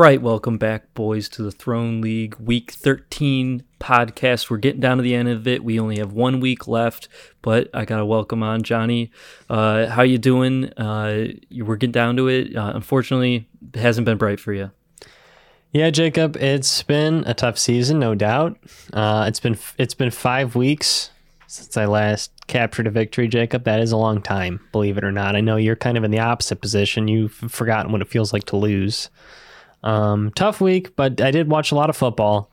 Right, welcome back, boys, to the Throne League Week 13 podcast. We're getting down to the end of it. We only have one week left, but I gotta welcome on Johnny. Uh, how you doing? Uh, we're getting down to it. Uh, unfortunately, it hasn't been bright for you. Yeah, Jacob, it's been a tough season, no doubt. Uh, it's been it's been five weeks since I last captured a victory, Jacob. That is a long time, believe it or not. I know you're kind of in the opposite position. You've forgotten what it feels like to lose. Um, tough week, but I did watch a lot of football,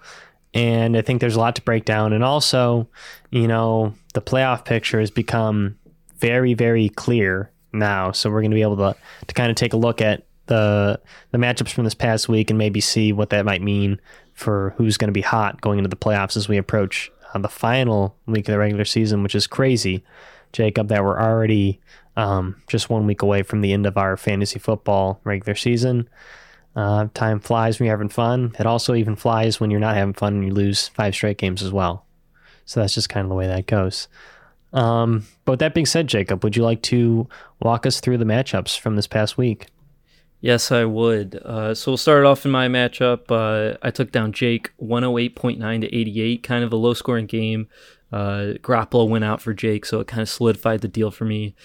and I think there's a lot to break down. And also, you know, the playoff picture has become very, very clear now. So we're going to be able to to kind of take a look at the the matchups from this past week and maybe see what that might mean for who's going to be hot going into the playoffs as we approach uh, the final week of the regular season, which is crazy, Jacob. That we're already um, just one week away from the end of our fantasy football regular season. Uh, time flies when you're having fun. It also even flies when you're not having fun and you lose five straight games as well. So that's just kind of the way that goes. Um, but with that being said, Jacob, would you like to walk us through the matchups from this past week? Yes, I would. Uh, so we'll start off in my matchup. Uh, I took down Jake 108.9 to 88, kind of a low scoring game. Uh, went out for Jake, so it kind of solidified the deal for me.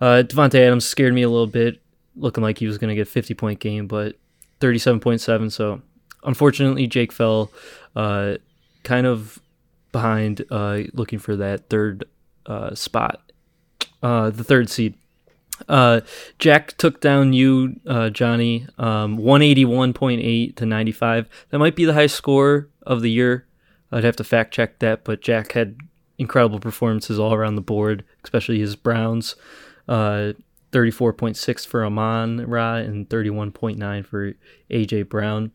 Uh, Davante Adams scared me a little bit, looking like he was going to get a 50 point game, but 37.7. So unfortunately, Jake fell uh, kind of behind, uh, looking for that third uh, spot, uh, the third seed. Uh, Jack took down you, uh, Johnny, um, 181.8 to 95. That might be the highest score of the year. I'd have to fact check that, but Jack had incredible performances all around the board, especially his Browns. Uh, 34.6 for Amon Ra and 31.9 for AJ Brown.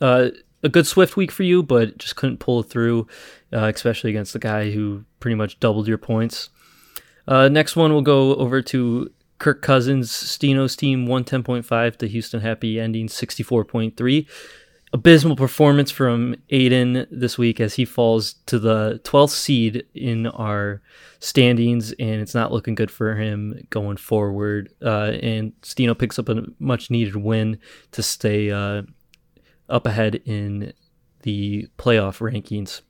Uh, a good Swift week for you, but just couldn't pull through, uh, especially against the guy who pretty much doubled your points. Uh, next one, we'll go over to Kirk Cousins, Stino's team, 110.5 to Houston Happy ending 64.3 abysmal performance from Aiden this week as he falls to the 12th seed in our standings, and it's not looking good for him going forward. Uh, and Stino picks up a much needed win to stay uh, up ahead in the playoff rankings.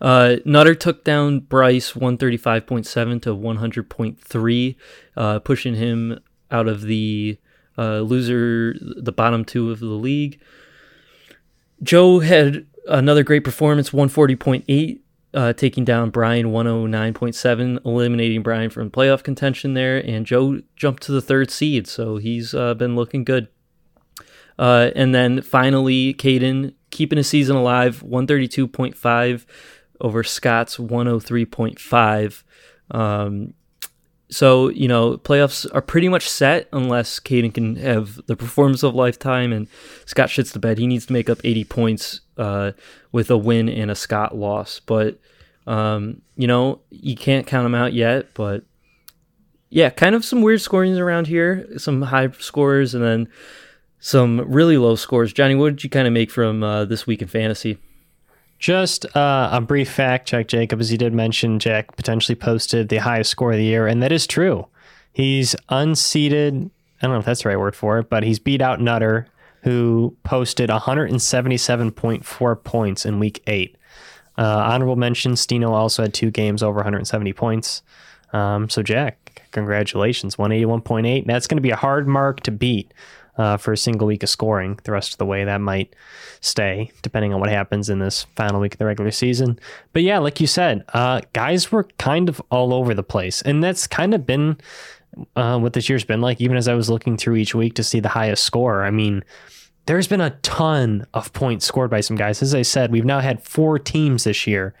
Uh, Nutter took down Bryce 135.7 to 100.3, uh, pushing him out of the uh, loser, the bottom two of the league. Joe had another great performance, 140.8, uh, taking down Brian 109.7, eliminating Brian from playoff contention there. And Joe jumped to the third seed, so he's uh, been looking good. Uh, and then finally, Caden keeping his season alive, 132.5 over Scott's 103.5. Um, so, you know, playoffs are pretty much set unless Caden can have the performance of lifetime and Scott shits the bed. He needs to make up 80 points uh, with a win and a Scott loss. But, um, you know, you can't count them out yet. But yeah, kind of some weird scorings around here, some high scores and then some really low scores. Johnny, what did you kind of make from uh, this week in fantasy? Just uh, a brief fact check, Jacob, as you did mention, Jack potentially posted the highest score of the year, and that is true. He's unseated. I don't know if that's the right word for it, but he's beat out Nutter, who posted 177.4 points in week eight. Uh, honorable mention: Stino also had two games over 170 points. Um, so, Jack, congratulations, 181.8. That's going to be a hard mark to beat uh, for a single week of scoring. The rest of the way, that might stay, depending on what happens in this final week of the regular season. But yeah, like you said, uh, guys were kind of all over the place. And that's kind of been uh, what this year's been like, even as I was looking through each week to see the highest score. I mean, there's been a ton of points scored by some guys. As I said, we've now had four teams this year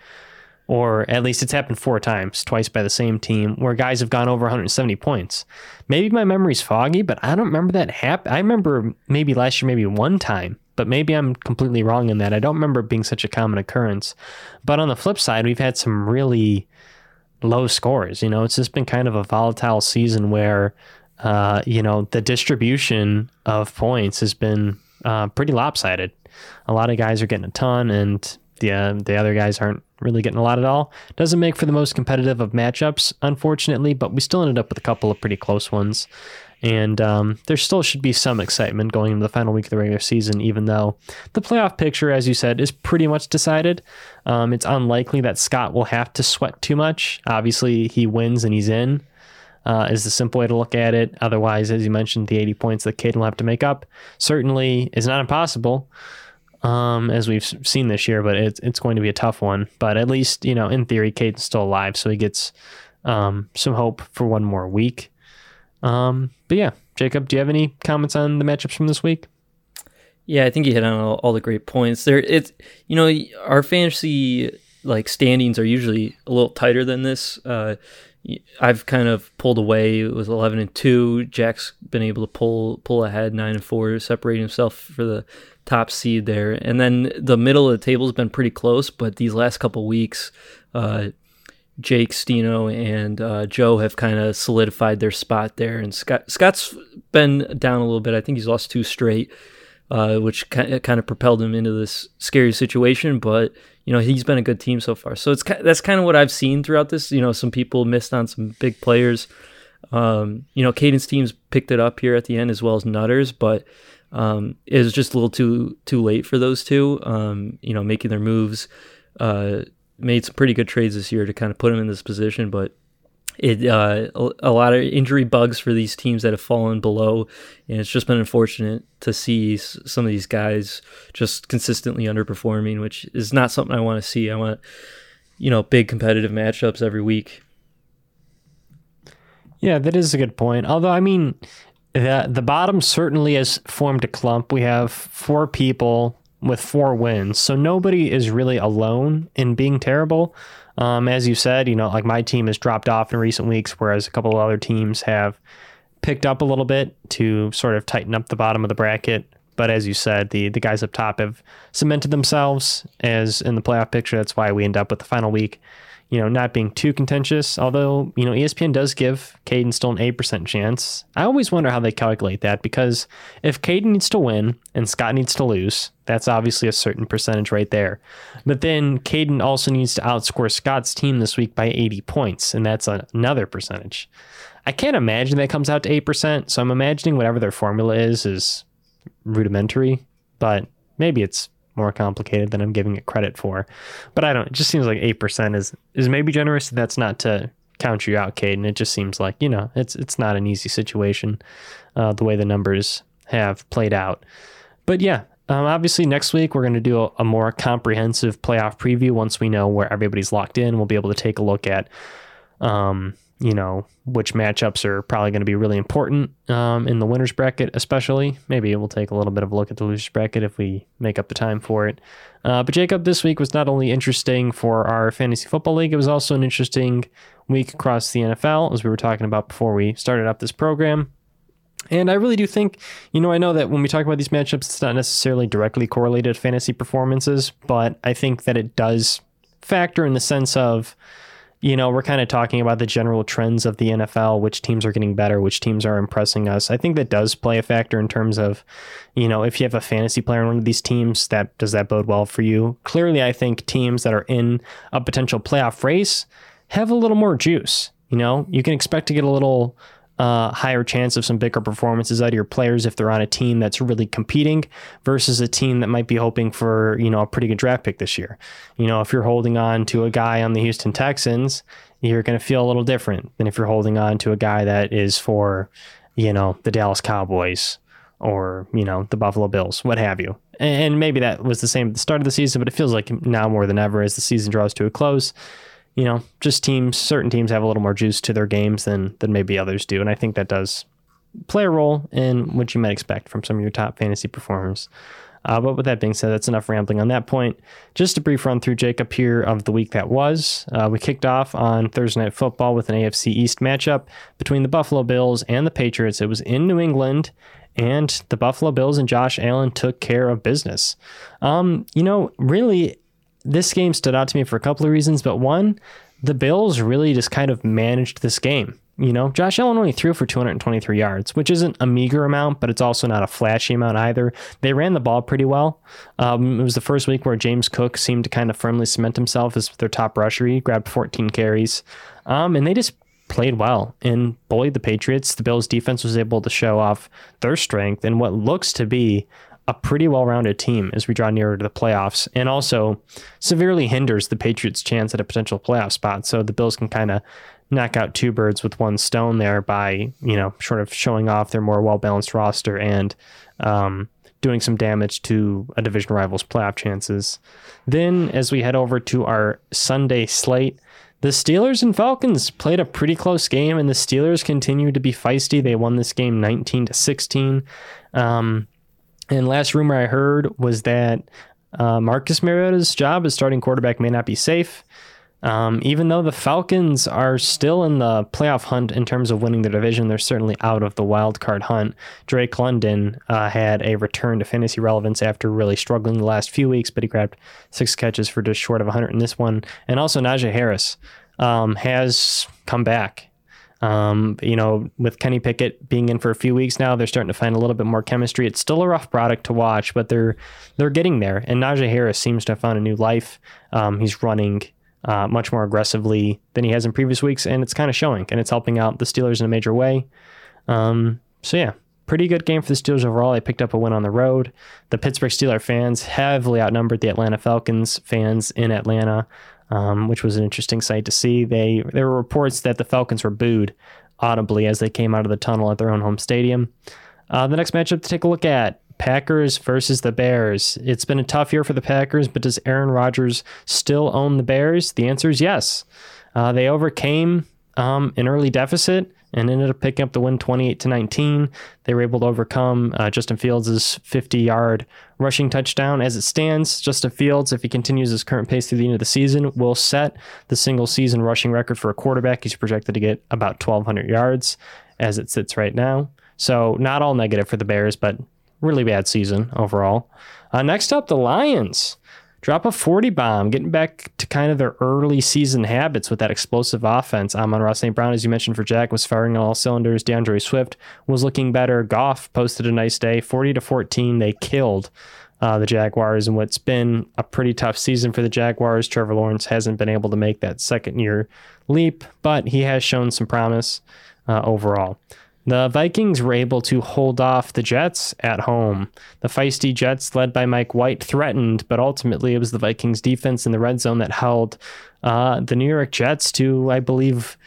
or at least it's happened four times, twice by the same team, where guys have gone over 170 points. Maybe my memory's foggy, but I don't remember that happen. I remember maybe last year, maybe one time, but maybe I'm completely wrong in that. I don't remember it being such a common occurrence. But on the flip side, we've had some really low scores. You know, it's just been kind of a volatile season where, uh, you know, the distribution of points has been uh, pretty lopsided. A lot of guys are getting a ton, and the uh, the other guys aren't really getting a lot at all. Doesn't make for the most competitive of matchups, unfortunately, but we still ended up with a couple of pretty close ones. And um, there still should be some excitement going into the final week of the regular season, even though the playoff picture, as you said, is pretty much decided. Um, it's unlikely that Scott will have to sweat too much. Obviously, he wins and he's in. Uh, is the simple way to look at it. Otherwise, as you mentioned, the 80 points that Caden will have to make up certainly is not impossible um, as we've seen this year, but it's it's going to be a tough one. But at least you know, in theory, Caden's still alive, so he gets um, some hope for one more week. Um, but yeah, Jacob, do you have any comments on the matchups from this week? Yeah, I think you hit on all, all the great points. There, it's you know our fantasy like standings are usually a little tighter than this. Uh, I've kind of pulled away with 11 and 2. Jack's been able to pull pull ahead 9 and 4, separating himself for the top seed there. And then the middle of the table has been pretty close, but these last couple weeks, uh, Jake, Stino, and uh, Joe have kind of solidified their spot there. And Scott Scott's been down a little bit. I think he's lost two straight, uh, which kind of propelled him into this scary situation. But you know he's been a good team so far. So it's that's kind of what I've seen throughout this. You know, some people missed on some big players. Um, you know, Cadence teams picked it up here at the end as well as Nutters, but um, it was just a little too too late for those two. Um, you know, making their moves. Uh, made some pretty good trades this year to kind of put them in this position, but it uh, a, a, lot of injury bugs for these teams that have fallen below, and it's just been unfortunate to see some of these guys just consistently underperforming, which is not something I want to see. I want you know big competitive matchups every week. Yeah, that is a good point. Although I mean, the the bottom certainly has formed a clump. We have four people with four wins, so nobody is really alone in being terrible. Um, as you said, you know, like my team has dropped off in recent weeks, whereas a couple of other teams have picked up a little bit to sort of tighten up the bottom of the bracket. But as you said, the the guys up top have cemented themselves as in the playoff picture. That's why we end up with the final week you know, not being too contentious. Although, you know, ESPN does give Caden still an 8% chance. I always wonder how they calculate that because if Caden needs to win and Scott needs to lose, that's obviously a certain percentage right there. But then Caden also needs to outscore Scott's team this week by 80 points, and that's another percentage. I can't imagine that comes out to 8%, so I'm imagining whatever their formula is is rudimentary, but maybe it's more complicated than I'm giving it credit for. But I don't. It just seems like eight percent is is maybe generous. That's not to count you out, Caden. It just seems like you know it's it's not an easy situation, uh, the way the numbers have played out. But yeah, um, obviously, next week we're going to do a, a, more comprehensive playoff preview. Once we know where everybody's locked in, we'll be able to take a look at um, you know, which matchups are probably going to be really important um, in the winners bracket, especially. Maybe we'll take a little bit of a look at the losers bracket if we make up the time for it. Uh, but Jacob, this week was not only interesting for our fantasy football league, it was also an interesting week across the NFL, as we were talking about before we started up this program. And I really do think, you know, I know that when we talk about these matchups, it's not necessarily directly correlated to fantasy performances, but I think that it does factor in the sense of, you know, we're kind of talking about the general trends of the NFL, which teams are getting better, which teams are impressing us. I think that does play a factor in terms of, you know, if you have a fantasy player on one of these teams, that does that bode well for you? Clearly, I think teams that are in a potential playoff race have a little more juice. You know, you can expect to get a little uh, higher chance of some bigger performances out of your players if they're on a team that's really competing versus a team that might be hoping for you know a pretty good draft pick this year. You know, if you're holding on to a guy on the Houston Texans, you're going to feel a little different than if you're holding on to a guy that is for you know the Dallas Cowboys or you know the Buffalo Bills, what have you. And maybe that was the same at the start of the season, but it feels like now more than ever as the season draws to a close you know, just teams, certain teams have a little more juice to their games than than maybe others do, and I think that does play a role in what you might expect from some of your top fantasy performers. Uh, but with that being said, that's enough rambling on that point. Just a brief run through, Jacob, here of the week that was. Uh, we kicked off on Thursday Night Football with an AFC East matchup between the Buffalo Bills and the Patriots. It was in New England, and the Buffalo Bills and Josh Allen took care of business. Um, you know, really, this game stood out to me for a couple of reasons, but one, the Bills really just kind of managed this game. You know, Josh Allen only threw for 223 yards, which isn't a meager amount, but it's also not a flashy amount either. They ran the ball pretty well. Um, it was the first week where James Cook seemed to kind of firmly cement himself as their top rusher. He grabbed 14 carries. Um, and they just played well and bullied the Patriots. The Bills defense was able to show off their strength and what looks to be a pretty well-rounded team as we draw nearer to the playoffs and also severely hinders the Patriots' chance at a potential playoff spot. So the Bills can kind of knock out two birds with one stone there by, you know, sort of showing off their more well-balanced roster and um, doing some damage to a division rival's playoff chances. Then as we head over to our Sunday slate, the Steelers and Falcons played a pretty close game, and the Steelers continue to be feisty. They won this game 19 to 16. Um, and last rumor I heard was that uh, Marcus Mariota's job as starting quarterback may not be safe. Um, even though the Falcons are still in the playoff hunt in terms of winning the division, they're certainly out of the wild card hunt. Drake London uh, had a return to fantasy relevance after really struggling the last few weeks, but he grabbed six catches for just short of 100 in this one. And also Najee Harris um, has come back. Um, you know, with Kenny Pickett being in for a few weeks now, they're starting to find a little bit more chemistry. It's still a rough product to watch, but they're they're getting there. And Najee Harris seems to have found a new life. Um, he's running uh, much more aggressively than he has in previous weeks, and it's kind of showing, and it's helping out the Steelers in a major way. Um, so yeah, pretty good game for the Steelers overall. They picked up a win on the road. The Pittsburgh Steelers fans heavily outnumbered the Atlanta Falcons fans in Atlanta, um, which was an interesting sight to see. They there were reports that the Falcons were booed audibly as they came out of the tunnel at their own home stadium. Uh, the next matchup to take a look at Packers versus the Bears. It's been a tough year for the Packers, but does Aaron Rodgers still own the Bears? The answer is yes. Uh, they overcame um, an early deficit and ended up picking up the win 28 to 19. They were able to overcome uh, Justin Fields' 50 yard rushing touchdown. As it stands, Justin Fields, if he continues his current pace through the end of the season, will set the single season rushing record for a quarterback. He's projected to get about 1,200 yards as it sits right now. So, not all negative for the Bears, but really bad season overall. Uh, next up, the Lions drop a 40 bomb, getting back to kind of their early season habits with that explosive offense. Amon-Ra St. Brown, as you mentioned for Jack, was firing on all cylinders. D'Andre Swift was looking better. Goff posted a nice day, 40 to 14. They killed uh, the Jaguars in what's been a pretty tough season for the Jaguars. Trevor Lawrence hasn't been able to make that second year leap, but he has shown some promise uh, overall. The Vikings were able to hold off the Jets at home. The feisty Jets, led by Mike White, threatened, but ultimately it was the Vikings defense in the red zone that held uh, the New York Jets to, I believe,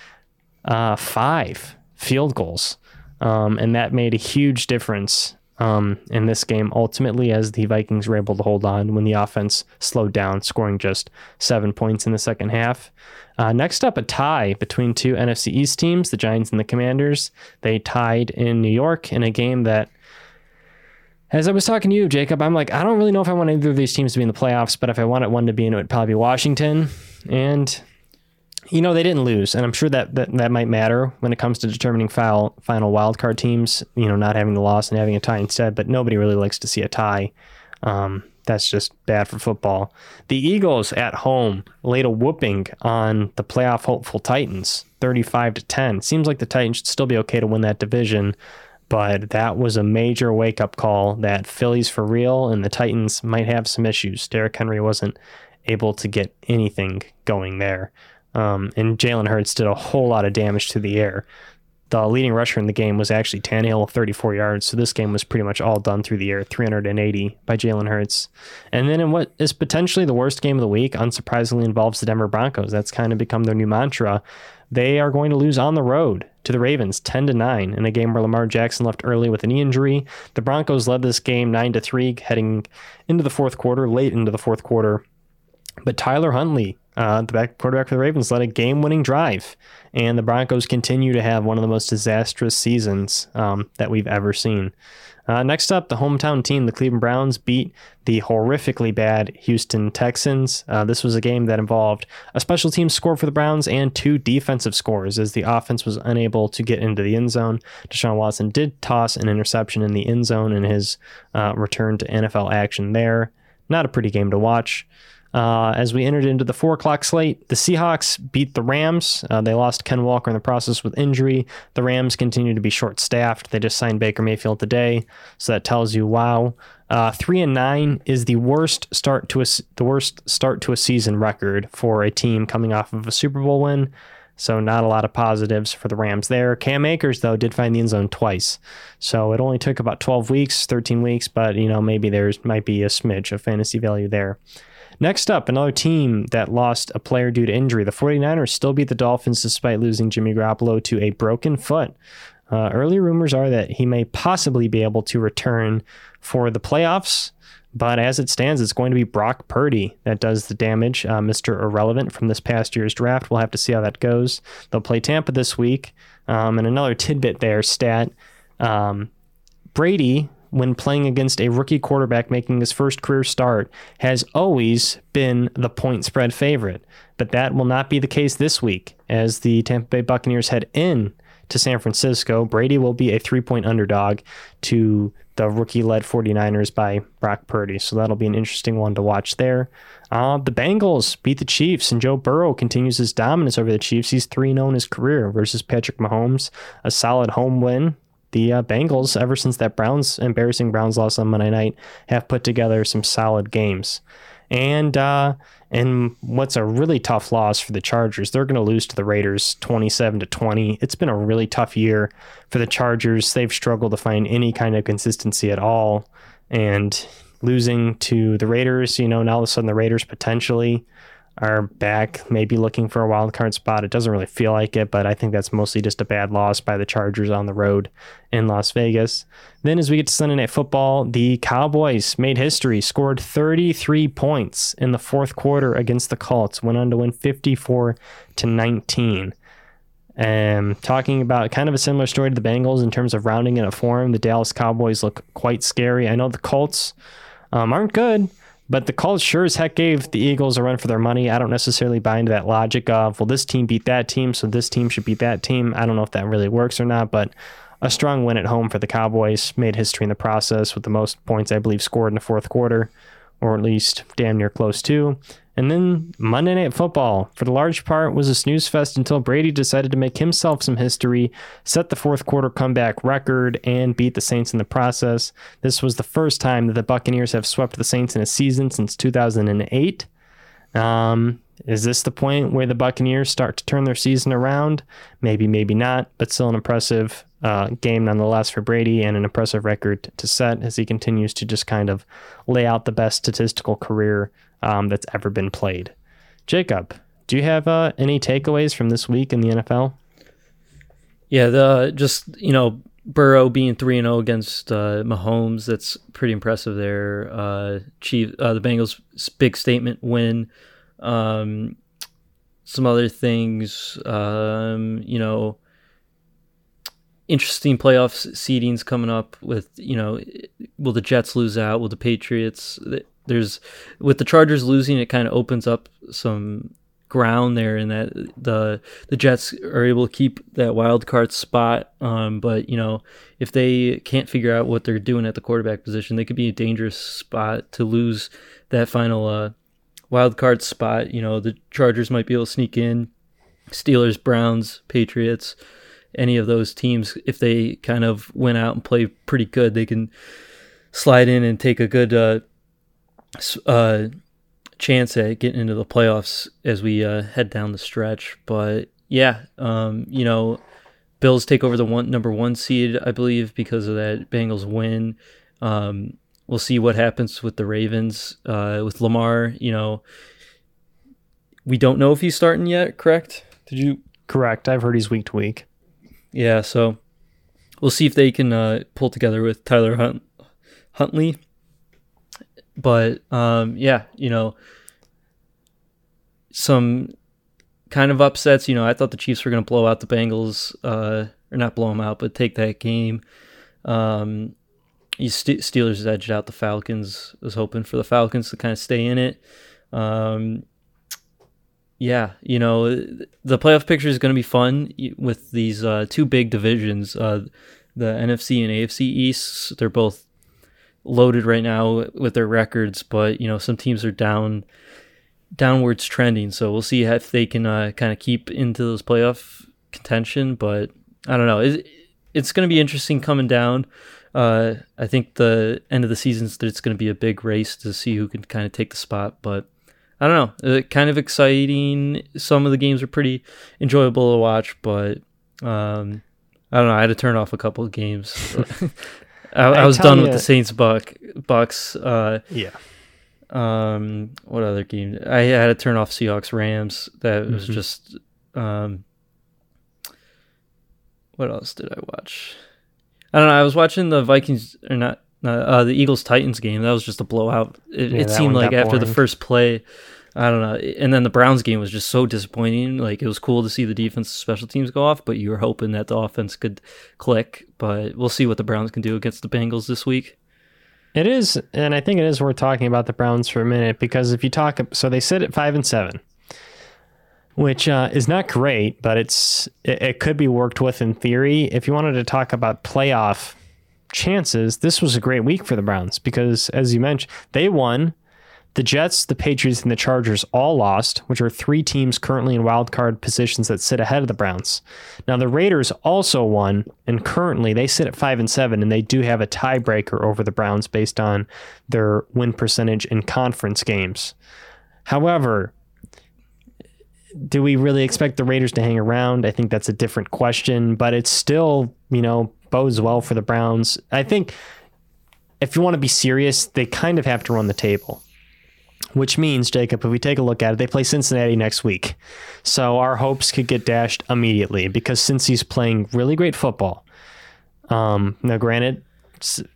uh, five field goals. Um, and that made a huge difference um, in this game, ultimately, as the Vikings were able to hold on when the offense slowed down, scoring just seven points in the second half. Uh, next up, a tie between two NFC East teams, the Giants and the Commanders. They tied in New York in a game that, as I was talking to you, Jacob, I'm like, I don't really know if I want either of these teams to be in the playoffs, but if I wanted one to be in, it would probably be Washington. And you know they didn't lose, and I'm sure that, that that might matter when it comes to determining final final wildcard teams. You know, not having the loss and having a tie instead. But nobody really likes to see a tie. Um, that's just bad for football. The Eagles at home laid a whooping on the playoff hopeful Titans, 35 to 10. Seems like the Titans should still be okay to win that division, but that was a major wake up call that Philly's for real and the Titans might have some issues. Derrick Henry wasn't able to get anything going there. Um, and Jalen Hurts did a whole lot of damage to the air. The leading rusher in the game was actually Tannehill, 34 yards. So this game was pretty much all done through the air, 380 by Jalen Hurts. And then in what is potentially the worst game of the week, unsurprisingly involves the Denver Broncos. That's kind of become their new mantra. They are going to lose on the road to the Ravens 10 to 9 in a game where Lamar Jackson left early with a knee injury. The Broncos led this game 9 to 3 heading into the fourth quarter, late into the fourth quarter. But Tyler Huntley uh, the back quarterback for the Ravens led a game-winning drive, and the Broncos continue to have one of the most disastrous seasons um, that we've ever seen. Uh, next up, the hometown team, the Cleveland Browns, beat the horrifically bad Houston Texans. Uh, this was a game that involved a special team score for the Browns and two defensive scores, as the offense was unable to get into the end zone. Deshaun Watson did toss an interception in the end zone in his uh, return to NFL action there. Not a pretty game to watch. Uh, as we entered into the four o'clock slate, the Seahawks beat the Rams. Uh, they lost Ken Walker in the process with injury. The Rams continue to be short staffed. They just signed Baker Mayfield today, so that tells you wow. Uh, three and nine is the worst start to a the worst start to a season record for a team coming off of a Super Bowl win. So not a lot of positives for the Rams there. Cam Akers though did find the end zone twice. So it only took about 12 weeks, 13 weeks, but you know maybe there's might be a smidge of fantasy value there. Next up, another team that lost a player due to injury. The 49ers still beat the Dolphins despite losing Jimmy Garoppolo to a broken foot. Uh, early rumors are that he may possibly be able to return for the playoffs. But as it stands, it's going to be Brock Purdy that does the damage. Uh, Mr. Irrelevant from this past year's draft. We'll have to see how that goes. They'll play Tampa this week. Um, and another tidbit there stat um, Brady, when playing against a rookie quarterback making his first career start, has always been the point spread favorite. But that will not be the case this week as the Tampa Bay Buccaneers head in to San Francisco. Brady will be a three point underdog to the rookie led 49ers by Brock Purdy. So that'll be an interesting one to watch there. Uh, the Bengals beat the Chiefs, and Joe Burrow continues his dominance over the Chiefs. He's 3 0 in his career versus Patrick Mahomes. A solid home win. The uh, Bengals, ever since that Browns embarrassing Browns loss on Monday night, have put together some solid games. And uh, and what's a really tough loss for the Chargers, they're going to lose to the Raiders 27 to 20. It's been a really tough year for the Chargers. They've struggled to find any kind of consistency at all. And losing to the Raiders, you know, now all of a sudden the Raiders potentially are back, maybe looking for a wild card spot. It doesn't really feel like it, but I think that's mostly just a bad loss by the Chargers on the road in Las Vegas. Then, as we get to Sunday Night Football, the Cowboys made history, scored 33 points in the fourth quarter against the Colts, went on to win 54 to 19. Um, talking about kind of a similar story to the Bengals in terms of rounding in a form, the Dallas Cowboys look quite scary. I know the Colts um, aren't good, but the Colts sure as heck gave the Eagles a run for their money. I don't necessarily buy into that logic of, well, this team beat that team, so this team should beat that team. I don't know if that really works or not, but a strong win at home for the Cowboys made history in the process with the most points, I believe, scored in the fourth quarter, or at least damn near close to. And then Monday Night Football, for the large part, was a snooze fest until Brady decided to make himself some history, set the fourth quarter comeback record, and beat the Saints in the process. This was the first time that the Buccaneers have swept the Saints in a season since 2008. Um, is this the point where the Buccaneers start to turn their season around? Maybe, maybe not, but still an impressive uh, game nonetheless for Brady and an impressive record to set as he continues to just kind of lay out the best statistical career um, that's ever been played. Jacob, do you have uh, any takeaways from this week in the NFL? Yeah, the just you know Burrow being three and zero oh against uh, Mahomes. That's pretty impressive there. Uh, Chief, uh, the Bengals big statement win. Um, some other things, um, you know, interesting playoff seedings coming up. With you know, will the Jets lose out? Will the Patriots? There's with the Chargers losing, it kind of opens up some ground there, and that the the Jets are able to keep that wild card spot. Um, but you know, if they can't figure out what they're doing at the quarterback position, they could be a dangerous spot to lose that final uh, wild card spot. You know, the Chargers might be able to sneak in. Steelers, Browns, Patriots, any of those teams, if they kind of went out and play pretty good, they can slide in and take a good uh, uh, chance at getting into the playoffs as we uh, head down the stretch. But yeah, um, you know, Bills take over the one number one seed, I believe, because of that Bengals win. Um, we'll see what happens with the Ravens uh, with Lamar. You know, we don't know if he's starting yet. Correct? Did you? Correct. I've heard he's week to week. Yeah. So we'll see if they can uh, pull together with Tyler Hunt- Huntley but um, yeah, you know, some kind of upsets. You know, I thought the Chiefs were going to blow out the Bengals, uh, or not blow them out, but take that game. Um, Steelers edged out the Falcons. I was hoping for the Falcons to kind of stay in it. Um, yeah, you know, the playoff picture is going to be fun with these uh, two big divisions. Uh, the NFC and AFC East, they're both loaded right now with their records, but you know some teams are down downwards trending. So we'll see if they can uh, kind of keep into those playoff contention. But I don't know. It, it's going to be interesting coming down. Uh, I think the end of the season it's going to be a big race to see who can kind of take the spot. But I don't know, uh, kind of exciting. Some of the games are pretty enjoyable to watch, but um, I don't know. I had to turn off a couple of games. I, I, was done you, with the Saints Buck Bucks. Uh, yeah. Um, what other game? I had to turn off Seahawks Rams. That was mm-hmm. just. Um, what else did I watch? I don't know. I was watching the Vikings or not uh, the Eagles Titans game. That was just a blowout. It, yeah, it seemed like after boring. the first play, I don't know. And then the Browns game was just so disappointing. Like it was cool to see the defense special teams go off, but you were hoping that the offense could click. But we'll see what the Browns can do against the Bengals this week. It is, and I think it is worth talking about the Browns for a minute because if you talk, so they sit at five and seven, which uh, is not great, but it's it, it could be worked with in theory. If you wanted to talk about playoff chances, this was a great week for the Browns because, as you mentioned, they won. The Jets, the Patriots, and the Chargers all lost, which are three teams currently in wildcard positions that sit ahead of the Browns. Now the Raiders also won, and currently they sit at five and seven, and they do have a tiebreaker over the Browns based on their win percentage in conference games. However, do we really expect the Raiders to hang around? I think that's a different question, but it's still, you know, bodes well for the Browns. I think if you want to be serious, they kind of have to run the table. Which means, Jacob, if we take a look at it, they play Cincinnati next week. So our hopes could get dashed immediately because Cincy's playing really great football. Um, now, granted,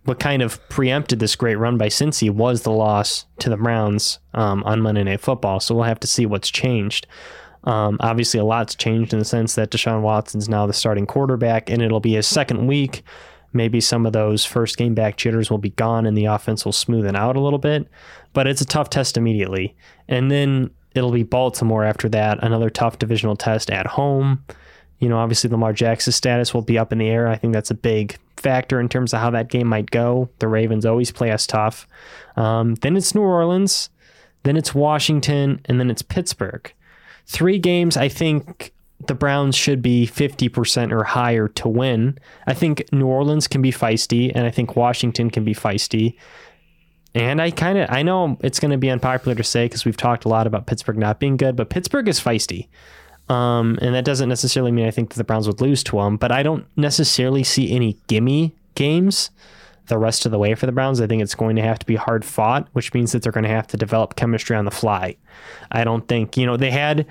what kind of preempted this great run by Cincy was the loss to the Browns um, on Monday Night Football. So we'll have to see what's changed. Um, obviously, a lot's changed in the sense that Deshaun Watson's now the starting quarterback, and it'll be his second week. Maybe some of those first game back jitters will be gone, and the offense will smoothen out a little bit. But it's a tough test immediately, and then it'll be Baltimore after that, another tough divisional test at home. You know, obviously Lamar Jackson's status will be up in the air. I think that's a big factor in terms of how that game might go. The Ravens always play us tough. Um, then it's New Orleans, then it's Washington, and then it's Pittsburgh. Three games, I think the Browns should be 50% or higher to win. I think New Orleans can be feisty, and I think Washington can be feisty. And I kind of I know it's going to be unpopular to say because we've talked a lot about Pittsburgh not being good, but Pittsburgh is feisty. Um, and that doesn't necessarily mean I think that the Browns would lose to them, but I don't necessarily see any gimme games the rest of the way for the Browns. I think it's going to have to be hard fought, which means that they're going to have to develop chemistry on the fly. I don't think, you know, they had.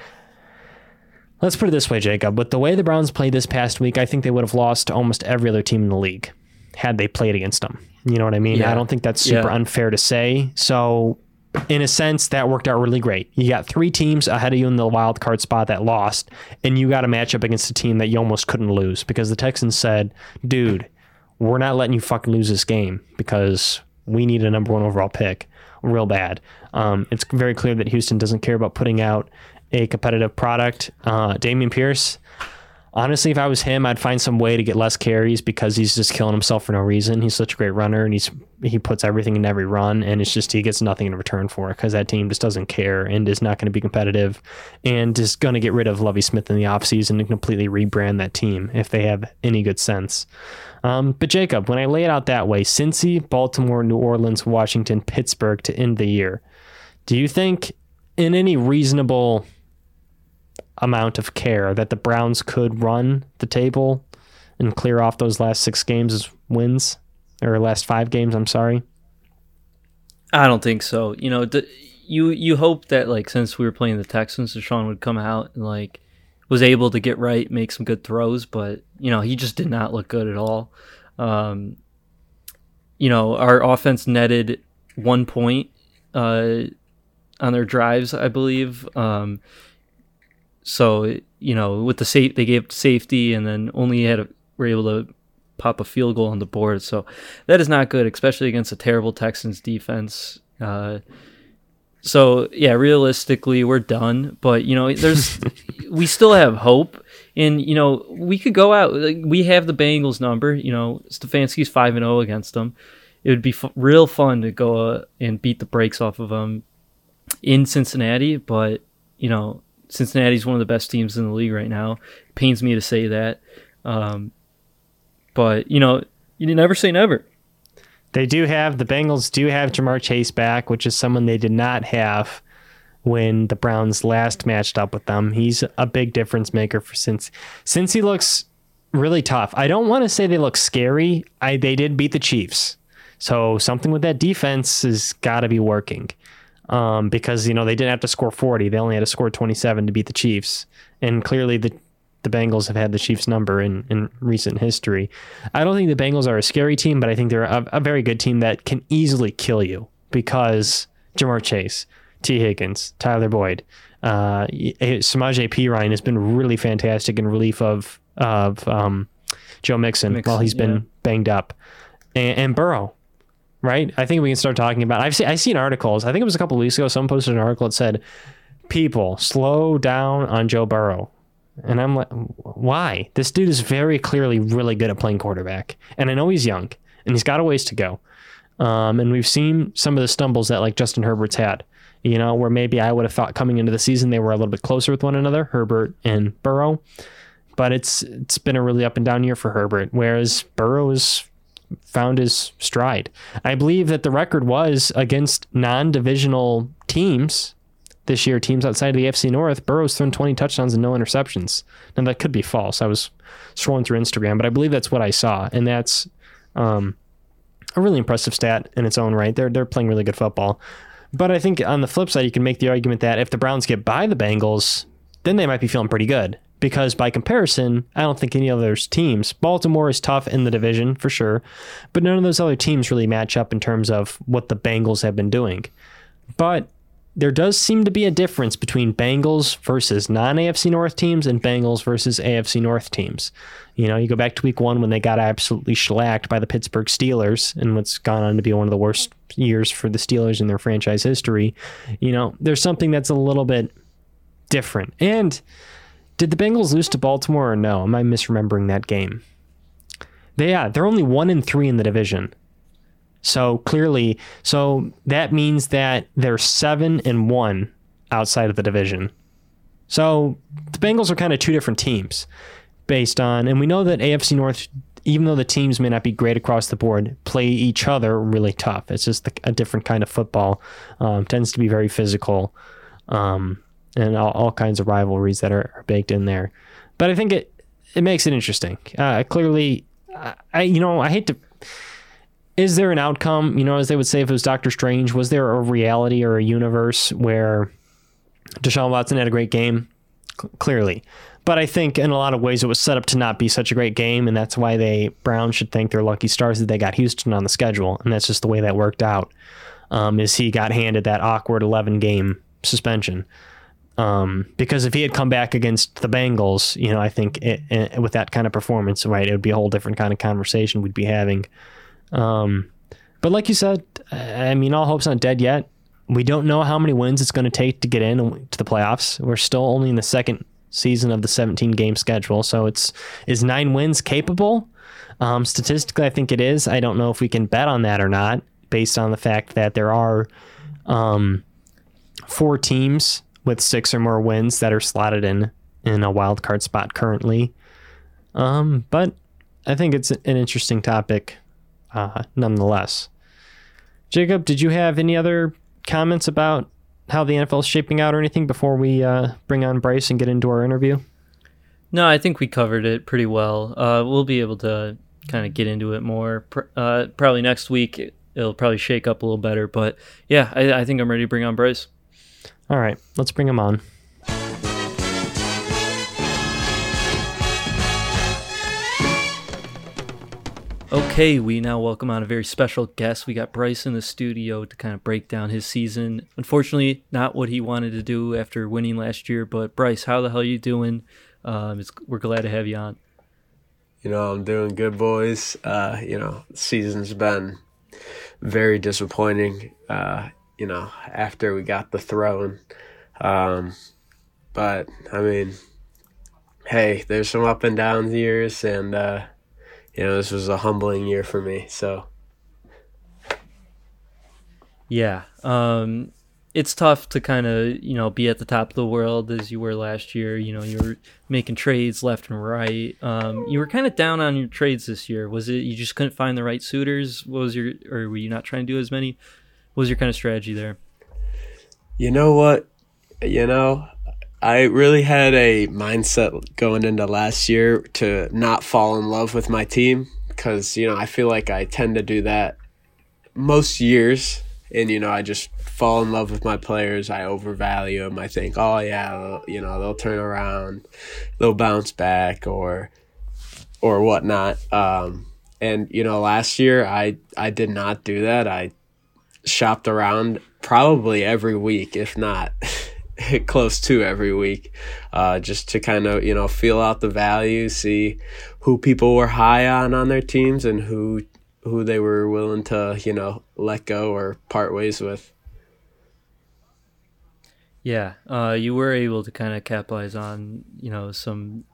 Let's put it this way, Jacob. With the way the Browns played this past week, I think they would have lost to almost every other team in the league had they played against them. You know what I mean? Yeah. I don't think that's super yeah. unfair to say. So, in a sense, that worked out really great. You got three teams ahead of you in the wild card spot that lost, and you got a matchup against a team that you almost couldn't lose because the Texans said, dude, we're not letting you fucking lose this game because we need a number one overall pick real bad. Um, it's very clear that Houston doesn't care about putting out a competitive product. Uh, Dameon Pierce, honestly, if I was him, I'd find some way to get less carries because he's just killing himself for no reason. He's such a great runner and he's he puts everything in every run, and it's just he gets nothing in return for it because that team just doesn't care and is not going to be competitive and is going to get rid of Lovie Smith in the offseason and completely rebrand that team if they have any good sense. Um, but Jacob, when I lay it out that way, Cincy, Baltimore, New Orleans, Washington, Pittsburgh to end the year, do you think in any reasonable amount of care that the Browns could run the table and clear off those last six games as wins or last five games? I'm sorry. I don't think so. You know, you you hope that like since we were playing the Texans, Deshaun would come out and like was able to get right, make some good throws, but you know he just did not look good at all. Um, you know, our offense netted one point uh, on their drives, I believe. Um, so you know, with the safe, they gave safety, and then only had a, were able to pop a field goal on the board. So that is not good, especially against a terrible Texans defense. Uh, so yeah, realistically, we're done. But you know, there's we still have hope, and you know, we could go out. Like, we have the Bengals number. You know, Stefanski's five and zero oh against them. It would be f- real fun to go uh, and beat the brakes off of them in Cincinnati. But you know, Cincinnati's one of the best teams in the league right now. It pains me to say that, um, but you know, you never say never. They do have the Bengals do have Ja'Marr Chase back, which is someone they did not have when the Browns last matched up with them. He's a big difference maker for since since he looks really tough. I don't want to say they look scary. I they did beat the Chiefs. So something with that defense has got to be working. Um, because you know they didn't have to score 40; they only had to score 27 to beat the Chiefs, and clearly the the Bengals have had the Chiefs' number in, in recent history. I don't think the Bengals are a scary team, but I think they're a, a very good team that can easily kill you because Ja'Marr Chase, Tee Higgins, Tyler Boyd, uh, Samaje Perine has been really fantastic in relief of of um, Joe Mixon, Mixon while he's been banged up, and, and Burrow right? I think we can start talking about. I've seen I've seen articles. I think it was a couple weeks ago. Someone posted an article that said, "People slow down on Joe Burrow," and I'm like, "Why? This dude is very clearly really good at playing quarterback, and I know he's young and he's got a ways to go. Um, and we've seen some of the stumbles that like Justin Herbert's had." You know, where maybe I would have thought coming into the season they were a little bit closer with one another, Herbert and Burrow. But it's it's been a really up and down year for Herbert, whereas Burrow is found his stride. I believe that the record was against non-divisional teams this year, teams outside of the AFC North. Burrow's thrown 20 touchdowns and no interceptions. Now that could be false. I was scrolling through Instagram, but I believe that's what I saw, and that's um, a really impressive stat in its own right. They're they're playing really good football. But I think on the flip side, you can make the argument that if the Browns get by the Bengals, then they might be feeling pretty good because by comparison, I don't think any of those teams, Baltimore is tough in the division for sure, but none of those other teams really match up in terms of what the Bengals have been doing. But there does seem to be a difference between Bengals versus non AFC North teams and Bengals versus AFC North teams. You know, you go back to week one when they got absolutely shellacked by the Pittsburgh Steelers and what's gone on to be one of the worst years for the Steelers in their franchise history. You know, there's something that's a little bit different. And did the Bengals lose to Baltimore or no? Am I misremembering that game? They, yeah, they're only one in three in the division. So clearly, so that means that they're seven and one outside of the division. So the Bengals are kind of two different teams based on, and we know that AFC North, even though the teams may not be great across the board, play each other really tough. It's just a different kind of football. Um, tends to be very physical. Um, and all, all kinds of rivalries that are, are, baked in there. But I think it it makes it interesting. Uh, clearly, I you know I hate to. Is there an outcome? You know, as they would say if it was Doctor Strange, was there a reality or a universe where Deshaun Watson had a great game? C- clearly. But I think in a lot of ways it was set up to not be such a great game, and that's why they Brown should thank their lucky stars that they got Houston on the schedule, and that's just the way that worked out. Um, is he got handed that awkward 11 game suspension? Um, because if he had come back against the Bengals, you know, I think it, it, with that kind of performance, right, it would be a whole different kind of conversation we'd be having. Um, but like you said, I mean, all hope's not dead yet. We don't know how many wins it's going to take to get in to the playoffs. We're still only in the second season of the 17 game schedule, so it's is nine wins capable? Um, statistically, I think it is. I don't know if we can bet on that or not, based on the fact that there are um, four teams with six or more wins that are slotted in in a wild card spot currently. Um, but I think it's an interesting topic, uh, nonetheless. Jacob, did you have any other comments about how the NFL is shaping out or anything before we uh, bring on Bryce and get into our interview? No, I think we covered it pretty well. Uh, we'll be able to kind of get into it more. Uh, probably next week, it'll probably shake up a little better. But yeah, I, I think I'm ready to bring on Bryce. All right, let's bring him on. Okay, we now welcome on a very special guest. We got Bryce in the studio to kind of break down his season. Unfortunately, not what he wanted to do after winning last year. But Bryce, how the hell are you doing? Um, we're glad to have you on. You know, I'm doing good, boys. Uh, you know, season's been very disappointing. Uh, you know, after we got the throne. Um, but I mean, hey, there's some up and down years, and uh, you know, this was a humbling year for me. So, yeah, um, it's tough to kind of you know be at the top of the world as you were last year. You know, you were making trades left and right. Um, you were kind of down on your trades this year. Was it you just couldn't find the right suitors? What was your or were you not trying to do as many? What was your kind of strategy there? You know what? you know, I really had a mindset going into last year to not fall in love with my team because, you know, I feel like I tend to do that most years. And, you know, I just fall in love with my players. I overvalue them. I think, oh, yeah, you know, they'll turn around, they'll bounce back or, or whatnot. Um, and, you know, last year I, I did not do that. I shopped around probably every week, if not close to every week, uh, just to kind of you know feel out the value, see who people were high on on their teams and who who they were willing to you know let go or part ways with. Yeah, uh, you were able to kind of capitalize on you know some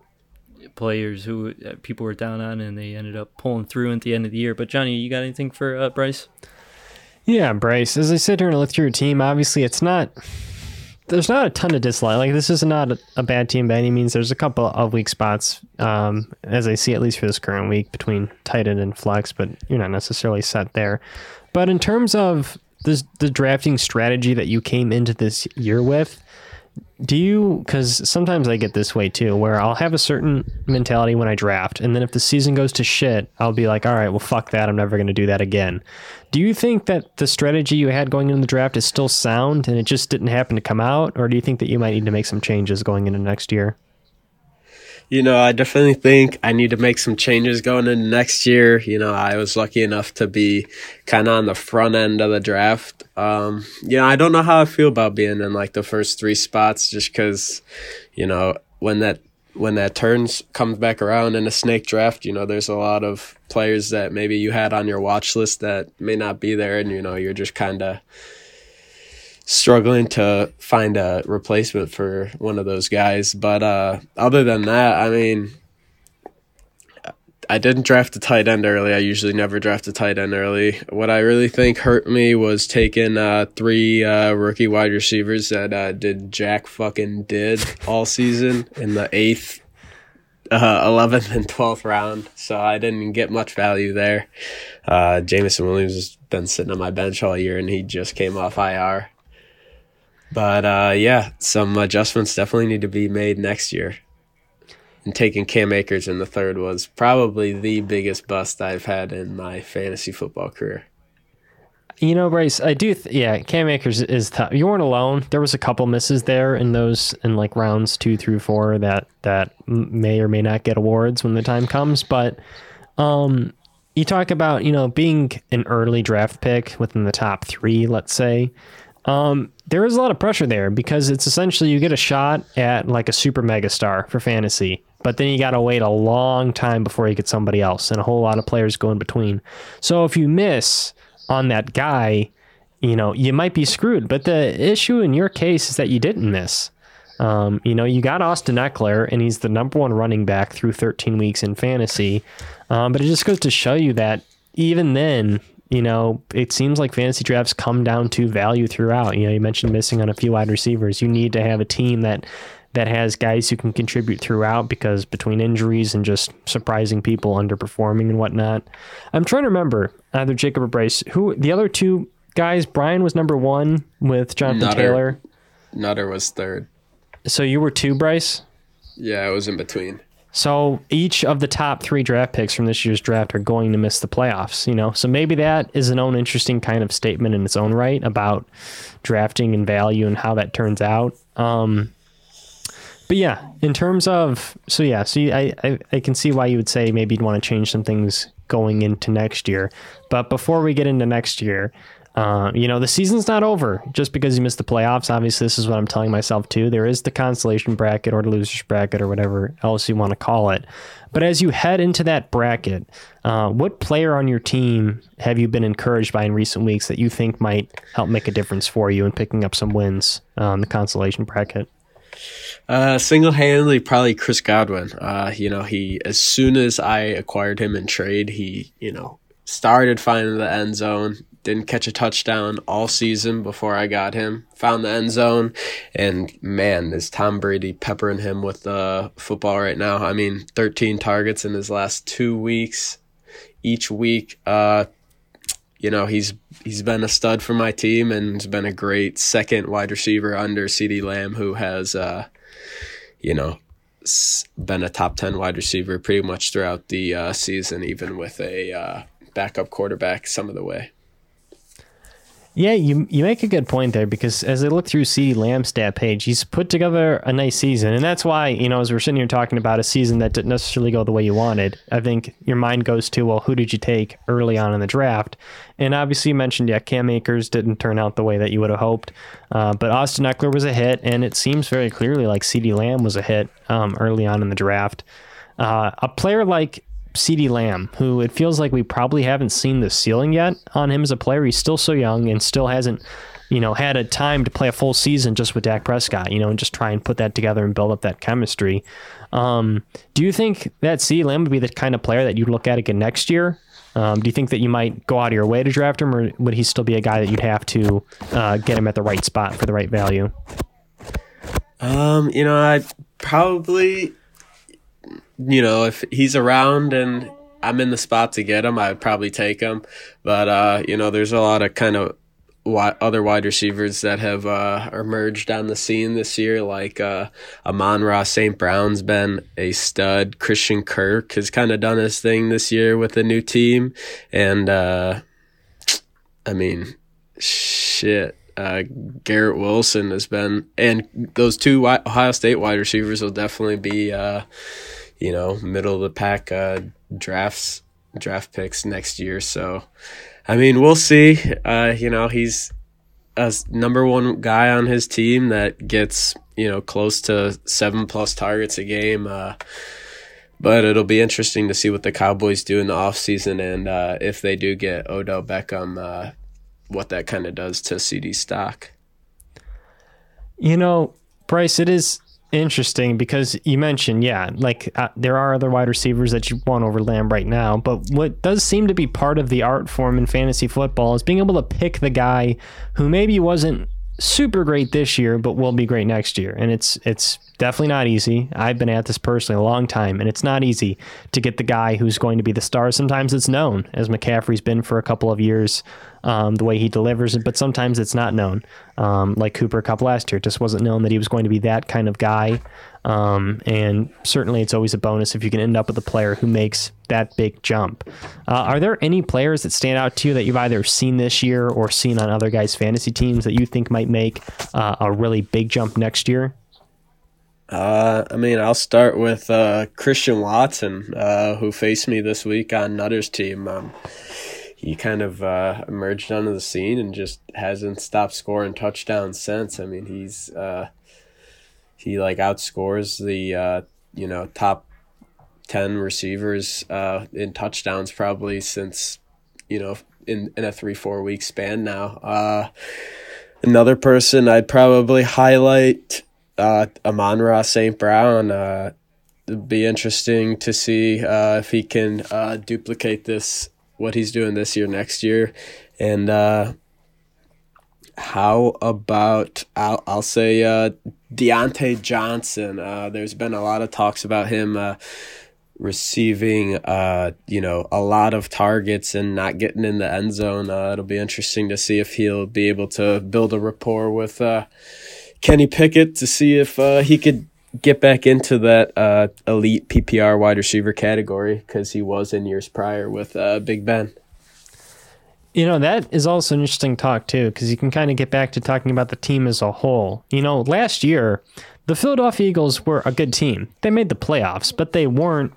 players who uh, people were down on, and they ended up pulling through at the end of the year. But Johnny, you got anything for uh, Bryce? Yeah, Bryce. As I sit here and look through your team, obviously it's not. There's not a ton of dislike. Like this is not a, a bad team by any means. There's a couple of weak spots, um, as I see at least for this current week between tight end and flex, but you're not necessarily set there. But in terms of the the drafting strategy that you came into this year with, do you because sometimes i get this way too where i'll have a certain mentality when i draft and then if the season goes to shit i'll be like all right well fuck that i'm never going to do that again. Do you think that the strategy you had going into the draft is still sound and it just didn't happen to come out? Or do you think that you might need to make some changes going into next year you know, I definitely think I need to make some changes going into next year. You know, I was lucky enough to be kind of on the front end of the draft. Um, you know, I don't know how I feel about being in like the first three spots just because, you know, when that when that turns comes back around in a snake draft, you know, there's a lot of players that maybe you had on your watch list that may not be there, and you know, you're just kind of struggling to find a replacement for one of those guys. But uh, other than that, I mean, I didn't draft a tight end early. I usually never draft a tight end early. What I really think hurt me was taking uh, three uh, rookie wide receivers that uh, did Jack fucking did all season in the eighth, uh, eleventh, and twelfth round. So I didn't get much value there. Uh, Jameson Williams has been sitting on my bench all year, and he just came off IR. But uh, yeah, some adjustments definitely need to be made next year. And taking Cam Akers in the third was probably the biggest bust I've had in my fantasy football career. You know, Bryce, I do. Th- yeah, Cam Akers is tough. You weren't alone. There was a couple misses there in those in like rounds two through four that that may or may not get awards when the time comes. But um, you talk about you know being an early draft pick within the top three, let's say. Um, there is a lot of pressure there because it's essentially you get a shot at like a super mega star for fantasy, but then you got to wait a long time before you get somebody else, and a whole lot of players go in between. So if you miss on that guy, you know you might be screwed. But the issue in your case is that you didn't miss. Um, you know, you got Austin Ekeler, and he's the number one running back through 13 weeks in fantasy. Um, but it just goes to show you that even then, you know, it seems like fantasy drafts come down to value throughout. You know, you mentioned missing on a few wide receivers. You need to have a team that that has guys who can contribute throughout because between injuries and just surprising people underperforming and whatnot. I'm trying to remember either Jacob or Bryce. Who the other two guys? Brian was number one with Jonathan Nutter. Taylor. Nutter was third. So you were two, Bryce. Yeah, it was in between. So each of the top three draft picks from this year's draft are going to miss the playoffs, you know. So maybe that is an own interesting kind of statement in its own right about drafting and value and how that turns out. Um, but yeah, in terms of so yeah, so I, I I can see why you would say maybe you'd want to change some things going into next year. But before we get into next year, uh, you know, the season's not over just because you missed the playoffs. Obviously, this is what I'm telling myself too. There is the consolation bracket or the losers bracket or whatever else you want to call it. But as you head into that bracket, uh, what player on your team have you been encouraged by in recent weeks that you think might help make a difference for you in picking up some wins on the consolation bracket? Uh, single handedly, probably Chris Godwin. Uh, you know, he as soon as I acquired him in trade, he you know started finding the end zone. Didn't catch a touchdown all season before I got him. Found the end zone, and man, is Tom Brady peppering him with the football right now. I mean, 13 targets in his last two weeks. Each week, uh, you know, he's he's been a stud for my team and has been a great second wide receiver under CeeDee Lamb, who has, uh, you know, been a top 10 wide receiver pretty much throughout the uh, season, even with a uh, backup quarterback some of the way. Yeah, you you make a good point there because as I look through CeeDee Lamb's stat page, he's put together a nice season, and that's why you know as we're sitting here talking about a season that didn't necessarily go the way you wanted, I think your mind goes to well, who did you take early on in the draft? And obviously, you mentioned yeah, Cam Akers didn't turn out the way that you would have hoped, uh, but Austin Ekeler was a hit, and it seems very clearly like CeeDee Lamb was a hit um, early on in the draft. Uh, a player like CeeDee Lamb, who it feels like we probably haven't seen the ceiling yet on him as a player. He's still so young and still hasn't, you know, had a time to play a full season just with Dak Prescott, you know, and just try and put that together and build up that chemistry. Um, do you think that CeeDee Lamb would be the kind of player that you'd look at again next year? Um, do you think that you might go out of your way to draft him, or would he still be a guy that you'd have to uh, get him at the right spot for the right value? Um, you know, I probably you know, if he's around and I'm in the spot to get him, I'd probably take him. But uh, you know, there's a lot of kind of wi- other wide receivers that have uh, emerged on the scene this year, like uh, Amon-Ra St. Brown's been a stud. Christian Kirk has kind of done his thing this year with a new team, and uh, I mean, shit. Uh, Garrett Wilson has been, and those two Ohio State wide receivers will definitely be uh, you know, middle of the pack uh, drafts draft picks next year. So, I mean, we'll see. Uh, you know, he's a number one guy on his team that gets you know close to seven plus targets a game. Uh, but it'll be interesting to see what the Cowboys do in the offseason and uh, if they do get Odell Beckham, what that kind of does to CeeDee stock. You know, Bryce, it is interesting because you mentioned, yeah, like uh, there are other wide receivers that you want over Lamb right now, but what does seem to be part of the art form in fantasy football is being able to pick the guy who maybe wasn't super great this year, but will be great next year. And it's it's definitely not easy. I've been at this personally a long time, and it's not easy to get the guy who's going to be the star. Sometimes it's known, as McCaffrey's been for a couple of years, um, the way he delivers it, but sometimes it's not known. Um, like Cooper Kupp last year, it just wasn't known that he was going to be that kind of guy. Um, and certainly it's always a bonus if you can end up with a player who makes that big jump. Uh, are there any players that stand out to you that you've either seen this year or seen on other guys' fantasy teams that you think might make uh, a really big jump next year? Uh, I mean, I'll start with uh, Christian Watson, uh, who faced me this week on Nutter's team. He kind of uh, emerged onto the scene and just hasn't stopped scoring touchdowns since. I mean, he's uh, he like outscores the uh, you know top ten receivers uh, in touchdowns probably since you know in in a three four week span now. Uh, another person I'd probably highlight uh, Amon-Ra St. Brown. Uh, it'd be interesting to see if he can duplicate this what he's doing this year next year, and uh, how about I'll I'll say uh, Diontae Johnson. Uh, there's been a lot of talks about him uh, receiving uh, you know a lot of targets and not getting in the end zone. Uh, it'll be interesting to see if he'll be able to build a rapport with uh, Kenny Pickett to see if uh, he could get back into that uh, elite PPR wide receiver category because he was in years prior with uh, Big Ben. You know, that is also an interesting talk, too, because you can kind of get back to talking about the team as a whole. You know, last year, the Philadelphia Eagles were a good team. They made the playoffs, but they weren't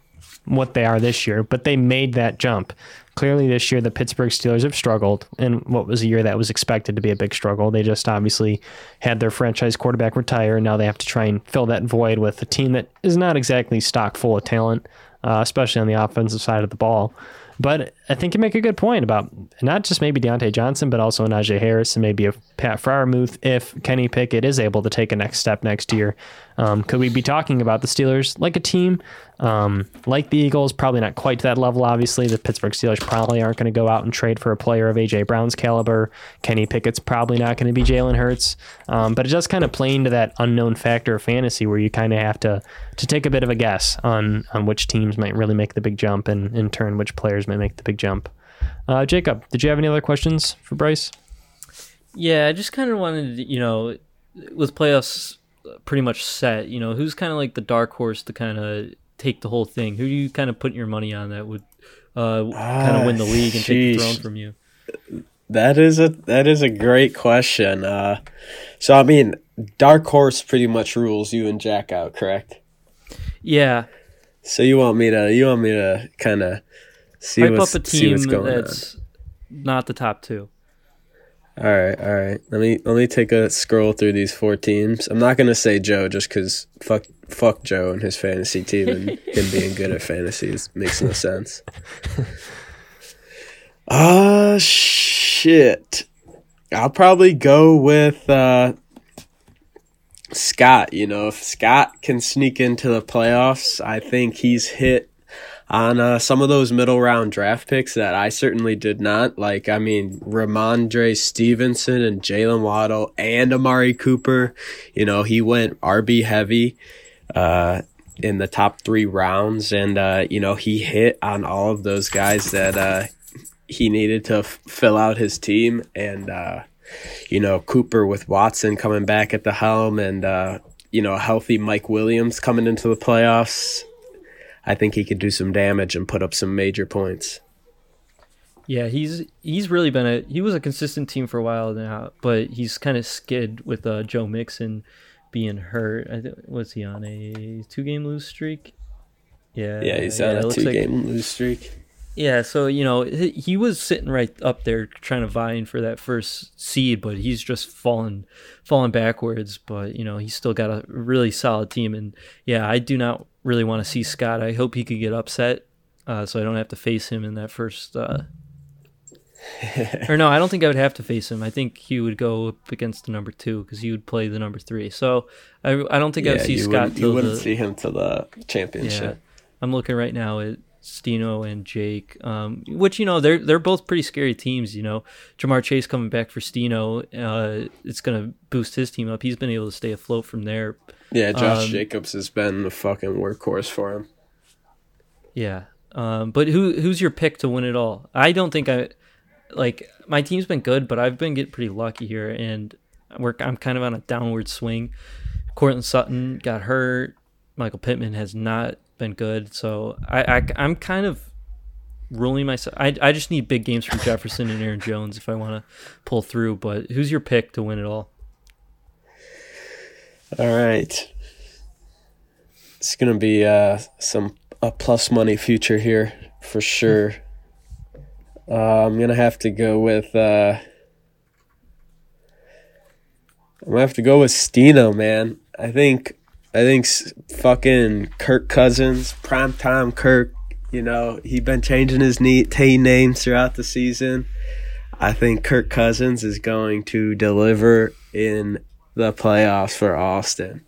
what they are this year, but they made that jump. Clearly, this year, the Pittsburgh Steelers have struggled and what was a year that was expected to be a big struggle. They just obviously had their franchise quarterback retire, and now they have to try and fill that void with a team that is not exactly stock full of talent, uh, especially on the offensive side of the ball. But I think you make a good point about not just maybe Diontae Johnson, but also Najee Harris and maybe a Pat Freiermuth if Kenny Pickett is able to take a next step next year. Um, could we be talking about the Steelers like a team um, like the Eagles, probably not quite to that level, obviously. The Pittsburgh Steelers probably aren't going to go out and trade for a player of A.J. Brown's caliber. Kenny Pickett's probably not going to be Jalen Hurts. Um, but it does kind of play into that unknown factor of fantasy where you kind of have to to take a bit of a guess on, on which teams might really make the big jump and in turn which players might make the big jump. Uh, Jacob, did you have any other questions for Bryce? Yeah, I just kind of wanted, you know, with playoffs pretty much set, you know, who's kind of like the dark horse to kind of take the whole thing? Who do you kind of put your money on that would uh, kind of win the league and take the throne from you? That is a that is a great question. Uh, so I mean, dark horse pretty much rules you and Jack out, correct? Yeah. So you want me to you want me to kind of see Hype what's up a see team what's going that's not the top two. All right, all right. Let me let me take a scroll through these four teams. I'm not gonna say Joe just because fuck fuck Joe and his fantasy team and him being good at fantasies makes no sense. Ah shit. I'll probably go with uh, Scott. You know, if Scott can sneak into the playoffs, I think he's hit on uh, some of those middle round draft picks that I certainly did not. Like, I mean, Rhamondre Stevenson and Jaylen Waddle and Amari Cooper. You know, he went RB heavy uh, in the top three rounds, and uh, you know he hit on all of those guys that uh, he needed to f- fill out his team, and uh, you know Cooper with Watson coming back at the helm, and uh, you know healthy Mike Williams coming into the playoffs. I think he could do some damage and put up some major points. Yeah, he's he's really been a he was a consistent team for a while now, but he's kind of skid with uh, Joe Mixon being hurt. I th- was he on a two game lose streak? Yeah, Yeah, he's yeah, on a two like- game lose streak. Yeah, so you know he, he was sitting right up there trying to vying for that first seed, but he's just fallen fallen backwards. But you know he's still got a really solid team, and yeah, I do not really want to see Scott. I hope he could get upset, uh, so I don't have to face him in that first. Uh... or no, I don't think I would have to face him. I think he would go up against the number two because he would play the number three. So I, I don't think I would see Scott wouldn't, you wouldn't the, see him to the yeah, championship. I'm looking right now at Stino and Jake, um, which you know they're they're both pretty scary teams. You know, Ja'Marr Chase coming back for Stino, uh, it's gonna boost his team up. He's been able to stay afloat from there. Yeah, Josh Um, Jacobs has been the fucking workhorse for him. Yeah, um, but who who's your pick to win it all? I don't think I like my team's been good, but I've been getting pretty lucky here, and we're I'm kind of on a downward swing. Courtland Sutton got hurt. Michael Pittman has not been good, so I, I I'm kind of ruling myself. I I just need big games from Jefferson and Aaron Jones if I want to pull through. But who's your pick to win it all? All right. It's gonna be uh, some a plus money future here for sure. Uh, I'm gonna have to go with. Uh, I'm gonna have to go with Stino, man. I think I think fucking Kirk Cousins, primetime Kirk. You know he been changing his team names throughout the season. I think Kirk Cousins is going to deliver in the playoffs for Austin.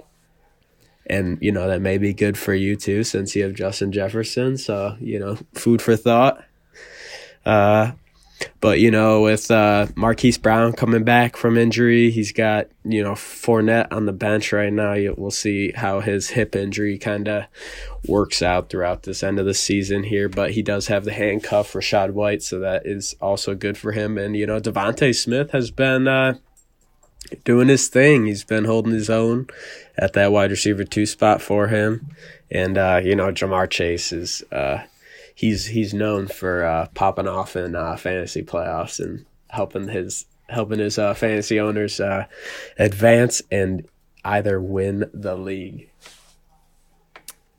And, you know, that may be good for you too, since you have Justin Jefferson. So, you know, food for thought. Uh, but, you know, with uh, Marquise Brown coming back from injury, he's got, you know, Fournette on the bench right now. We'll see how his hip injury kind of works out throughout this end of the season here. But he does have the handcuff, Rachaad White, so that is also good for him. And, you know, DeVonta Smith has been. Uh, doing his thing. He's been holding his own at that wide receiver two spot for him. And uh, you know, Ja'Marr Chase is uh, he's he's known for uh, popping off in uh, fantasy playoffs and helping his helping his uh, fantasy owners uh, advance and either win the league.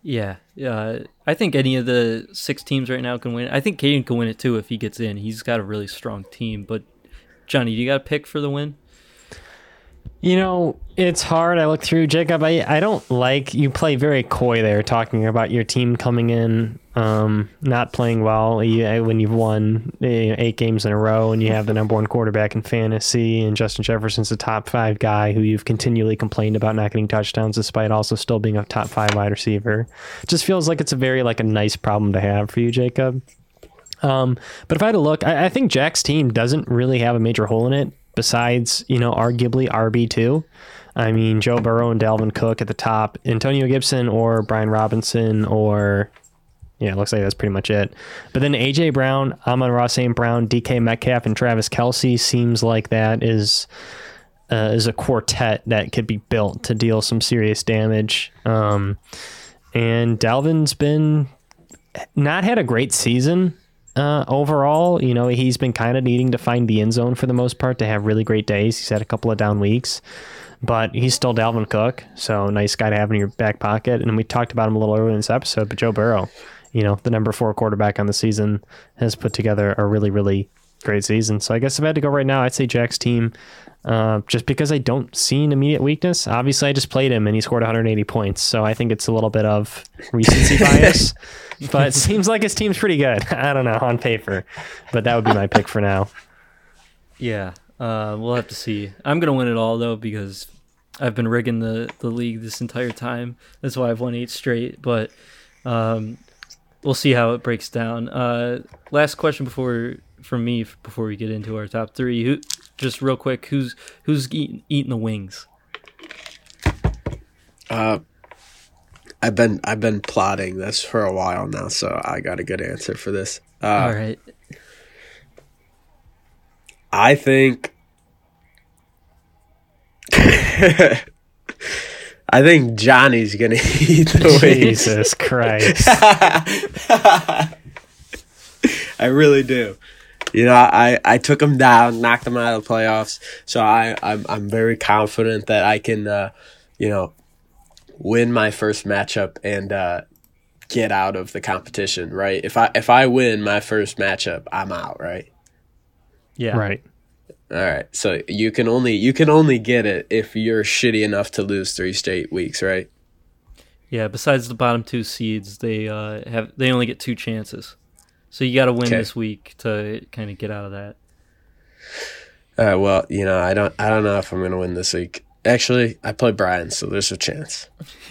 Yeah, uh, I think any of the six teams right now can win. I think Caden can win it too if he gets in. He's got a really strong team. But Johnny, do you got a pick for the win? You know, it's hard. I look through Jacob. I, I don't like you play very coy there, talking about your team coming in, um, not playing well. You, when you've won eh, eight games in a row and you have the number one quarterback in fantasy, and Justin Jefferson's the top five guy who you've continually complained about not getting touchdowns, despite also still being a top five wide receiver. Just feels like it's a very like a nice problem to have for you, Jacob. Um, but if I had to look, I, I think Jack's team doesn't really have a major hole in it besides, you know, arguably RB2. I mean, Joe Burrow and Dalvin Cook at the top, Antonio Gibson or Brian Robinson or yeah, it looks like that's pretty much it. But then AJ Brown, Amon-Ra St. Brown, DK Metcalf, and Travis Kelce seems like that is uh, is a quartet that could be built to deal some serious damage. Um, and Dalvin's been not had a great season uh, overall. You know, he's been kind of needing to find the end zone for the most part to have really great days. He's had a couple of down weeks, but he's still Dalvin Cook, so nice guy to have in your back pocket. And we talked about him a little earlier in this episode, but Joe Burrow, you know, the number four quarterback on the season, has put together a really, really great season. So I guess if I had to go right now, I'd say Jack's team. Uh, just because I don't see an immediate weakness. Obviously, I just played him and he scored 180 points, so I think it's a little bit of recency bias. but it seems like his team's pretty good. I don't know on paper, but that would be my pick for now. Yeah, uh, we'll have to see. I'm gonna win it all though because I've been rigging the the league this entire time. That's why I've won eight straight. But um, we'll see how it breaks down. Uh, last question before from me before we get into our top three. Who, just real quick, who's who's eating, eating the wings? Uh, I've been I've been plotting this for a while now, so I got a good answer for this. Uh, All right. I think. I think Johnny's gonna eat the wings. Jesus Christ! I really do. You know, I, I took him down, knocked him out of the playoffs. So I I'm I'm very confident that I can, uh, you know, win my first matchup and uh, get out of the competition. Right? If I if I win my first matchup, I'm out. Right? Yeah. Right. All right. So you can only you can only get it if you're shitty enough to lose three straight weeks. Right? Yeah. Besides the bottom two seeds, they uh, have they only get two chances. So you got to win Okay. this week to kind of get out of that. All right. Well, you know, I don't I don't know if I'm gonna win this week. Actually, I play Brian, so there's a chance.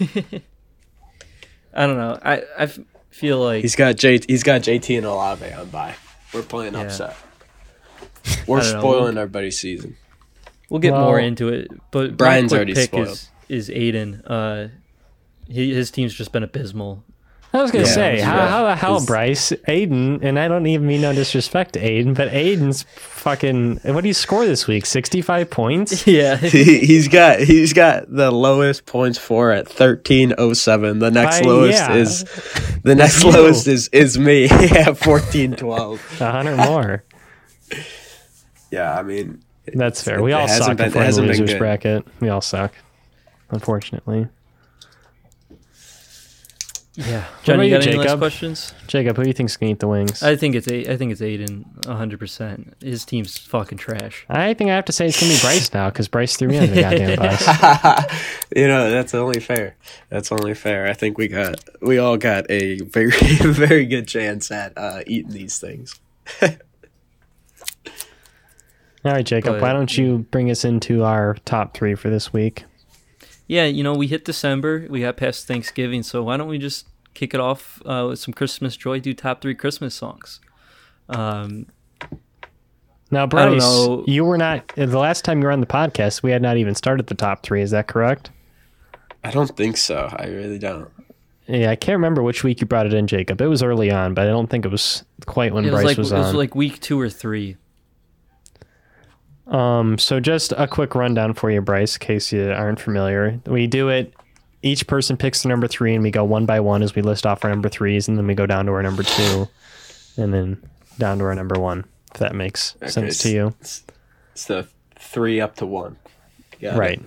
I don't know. I I feel like He's got J. He's got JT and Olave on by. We're playing Yeah. upset. We're I don't know. spoiling everybody's season. we'll get Well, more into it. But Brian's already pick spoiled. is is Aiden. Uh, he, his team's just been abysmal. I was gonna Yeah, say, how, yeah. how the hell, It's- Bryce, Aiden, and I don't even mean no disrespect to Aiden, but Aiden's fucking. What do you score this week? Sixty-five points. Yeah. He, he's got he's got the lowest points for at thirteen oh seven. The next By- lowest yeah. is the next lowest is is me at fourteen twelve. A hundred more. Yeah, I mean That's fair. We all suck been- if we're in the losers bracket. We all suck, unfortunately. yeah. about Johnny, you you, got any last questions? Jacob, who do you think's gonna eat the wings? I, I think it's a, I think it's Aiden, hundred percent. His team's fucking trash. I think I have to say it's gonna be Bryce now because Bryce threw me on the goddamn bus. you know that's only fair. That's only fair. I think we got we all got a very very good chance at uh, eating these things. All right, Jacob, But- why don't you bring us into our top three for this week? Yeah, you know we hit December. We got past Thanksgiving, so why don't we just kick it off uh, with some Christmas joy? Do top three Christmas songs. Um, Now, don't Bryce, know. you were not the last time you were on the podcast. We had not even started the top three. Is that correct? I don't think so. I really don't. Yeah, I can't remember which week you brought it in, Jacob. It was early on, but I don't think it was quite when it was Bryce like was on. it was like week two or three. Um, so just a quick rundown for you, Bryce, in case you aren't familiar. We do it. Each person picks the number three, and we go one by one as we list off our number threes, and then we go down to our number two, and then down to our number one. If that makes sense to you, It's, it's the three up to one. Got it. right?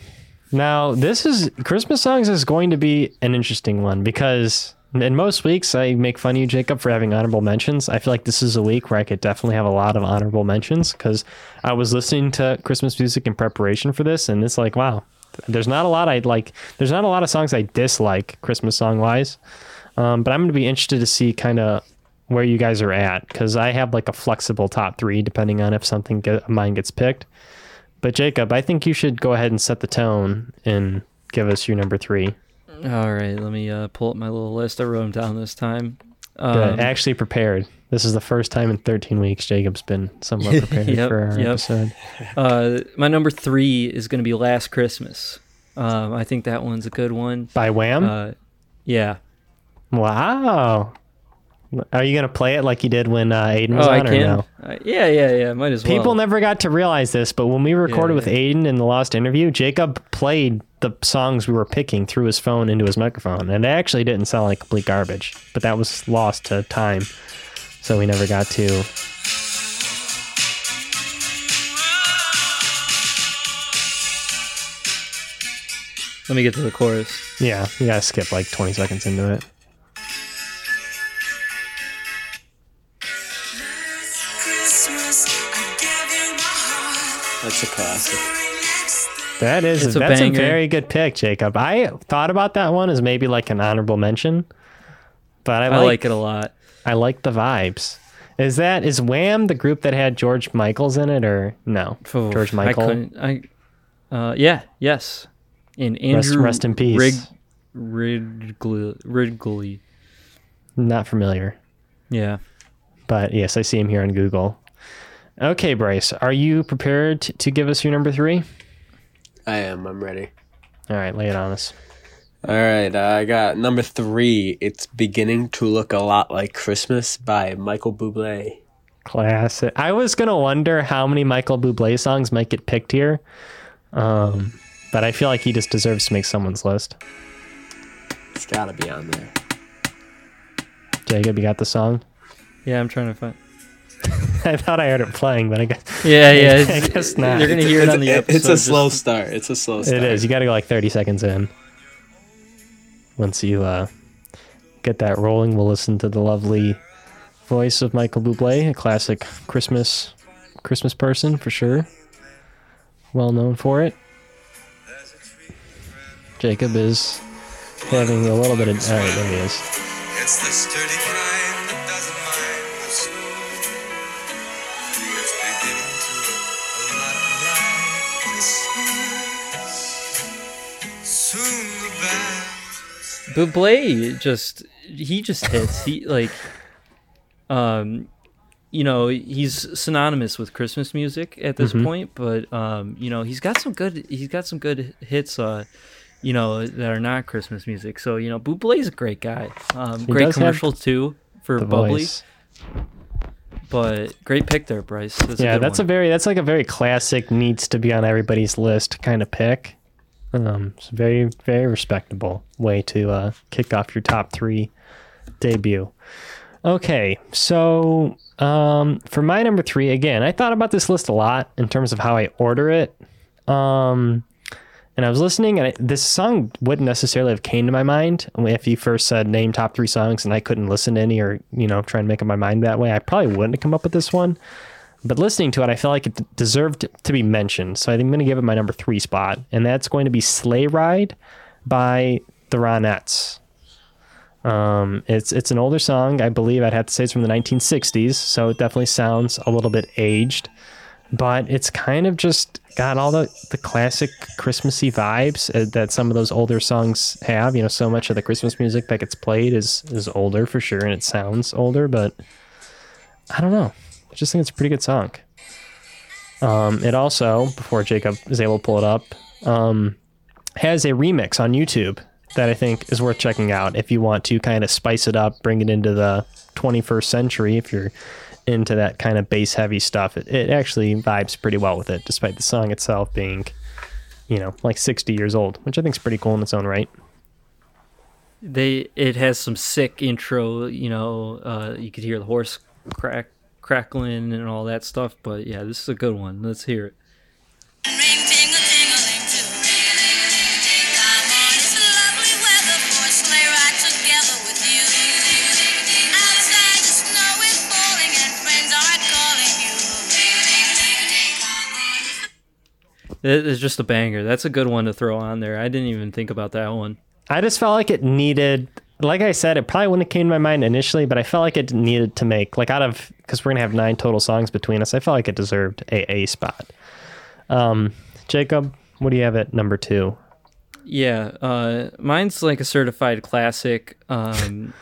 Now, this is Christmas songs is going to be an interesting one because in most weeks I make fun of you, Jacob, for having honorable mentions. I feel like this is a week where I could definitely have a lot of honorable mentions because I was listening to Christmas music in preparation for this, and it's like, wow, there's not a lot I like. There's not a lot of songs I dislike Christmas song wise, um, but I'm going to be interested to see kind of where you guys are at because I have like a flexible top three depending on if something get, mine gets picked. But Jacob, I think you should go ahead and set the tone and give us your number three. All right, let me uh, pull up my little list. I wrote them down this time. Um, Actually prepared. This is the first time in 13 weeks Jacob's been somewhat prepared Yep, for our yep. episode. uh, my number three is going to be Last Christmas. Um, I think that one's a good one. By Wham? Uh, yeah, wow. Are you gonna play it like you did when uh, Aiden was Oh, I on, or can. no? Uh, yeah, yeah, yeah. Might as well. People never got to realize this, but when we recorded Yeah, with yeah. Aiden in the lost interview, Jacob played the songs we were picking through his phone into his microphone, and it actually didn't sound like complete garbage. But that was lost to time, so we never got to. Let me get to the chorus. Yeah, you gotta skip like 20 seconds into it. Christmas, I gave you my heart. That's a classic. That is It's a that's a banger. very good pick, Jacob. I thought about that one as maybe like an honorable mention, but I I like, like it a lot. I like the vibes. Is that is Wham the group that had George Michaels in it or no? Oof, George Michael. I. I. Uh, yeah. Yes. And Rest- Andrew. rest in peace. Rig, Ridgeley. Ridgeley. Not familiar, Yeah. but yes, I see him here on Google. Okay, Bryce, are you prepared to give us your number three? I am. I'm ready. All right, lay it on us. All right, uh, I got number three. It's beginning to look a lot like Christmas by Michael Bublé. Classic. I was gonna wonder how many Michael Bublé songs might get picked here, um, but I feel like he just deserves to make someone's list. It's got to be on there. Jacob, you got the song? Yeah. I'm trying to find. I thought I heard it playing, but I guess Yeah. Yeah. I guess not. You're gonna hear it on the episode. It's a just- slow start. It's a slow start. it is. You got to go like 30 seconds in. Once you uh, get that rolling, we'll listen to the lovely voice of Michael Bublé, a classic Christmas Christmas person for sure. Well known for it. Jacob is having a little bit of. All right, there he is. Bublé just he just hits. He like um you know, he's synonymous with Christmas music at this Mhm. point, but um, you know, he's got some good he's got some good hits uh you know, that are not Christmas music. So, you know, Bublé's a great guy. Um great commercial too for Bubbly, voice. but great pick there, Bryce. That's yeah, a that's one. a very that's like a very classic needs to be on everybody's list kind of pick. Um, it's a very very respectable way to uh, kick off your top three debut. Okay, so um, for my number three, again, I thought about this list a lot in terms of how I order it. Um, and I was listening, and I, this song wouldn't necessarily have came to my mind if you first said name top three songs, and I couldn't listen to any or you know try and make up my mind that way. I probably wouldn't have come up with this one. But listening to it, I feel like it deserved to be mentioned. So I think I'm going to give it my number three spot, and that's going to be "Sleigh Ride" by the Ronettes. Um, it's it's an older song, I believe. I'd have to say it's from the 1960s, so it definitely sounds a little bit aged. But it's kind of just got all the, the classic Christmassy vibes uh, that some of those older songs have. You know, so much of the Christmas music that gets played is is older for sure, and it sounds older. But I don't know. I just think it's a pretty good song. Um, it also, before Jacob is able to pull it up, um, has a remix on YouTube that I think is worth checking out if you want to kind of spice it up, bring it into the 21st century. If you're into that kind of bass heavy stuff, it, it actually vibes pretty well with it, despite the song itself being, you know, like 60 years old, which I think is pretty cool in its own right. they it has some sick intro, you know, uh you could hear the horse crack crackling and all that stuff, but yeah, this is a good one. Let's hear it. Ring tingle tingling too. Come on, it's lovely weather for a sleigh ride together with you. Outside the snow is falling and friends are calling you. Come on. It- It's just a banger. That's a good one to throw on there. I didn't even think about that one. I just felt like it needed, like I said, it probably wouldn't have came to my mind initially, but I felt like it needed to make, like out of, because we're to have nine total songs between us, I felt like it deserved a A spot. Um, Jacob, what do you have at number two? Yeah, uh, mine's like a certified classic. Um,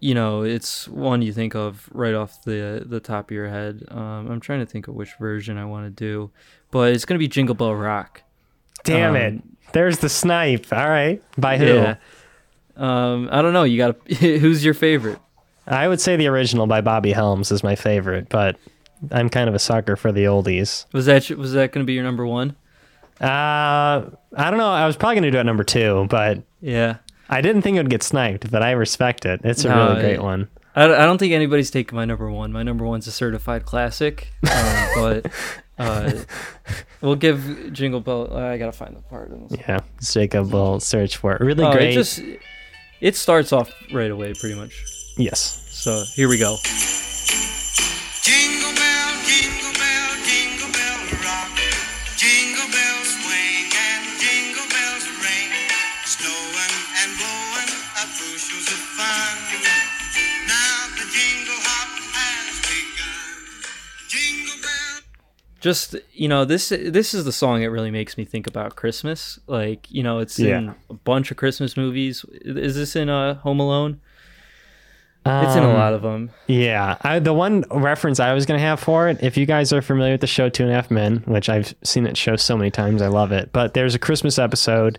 you know, it's one you think of right off the the top of your head. Um, I'm trying to think of which version I want to do, but it's gonna be Jingle Bell Rock. Damn Um, it. There's the snipe. All right. By who? Yeah. Um, I don't know. You got. Who's your favorite? I would say the original by Bobby Helms is my favorite, but I'm kind of a sucker for the oldies. Was that was that going to be your number one? Uh, I don't know. I was probably going to do it number two, but Yeah. I didn't think it would get sniped, but I respect it. It's a No, really great it- one. I, I don't think anybody's taking my number one. My number one's a certified classic, um, but uh, we'll give Jingle Bell. I gotta find the part. In this. Yeah, Jacob will search for it. Really Oh, great. it just it starts off right away, pretty much. yes. So here we go. Jingle bell, jingle Just you know, this this is the song that really makes me think about Christmas. Like you know, it's in a bunch of Christmas movies. Is this in uh, Home Alone? It's in a Um, lot of them. Yeah, I, the one reference I was gonna have for it, if you guys are familiar with the show Two and a Half Men, which I've seen it show so many times, I love it. But there's a Christmas episode,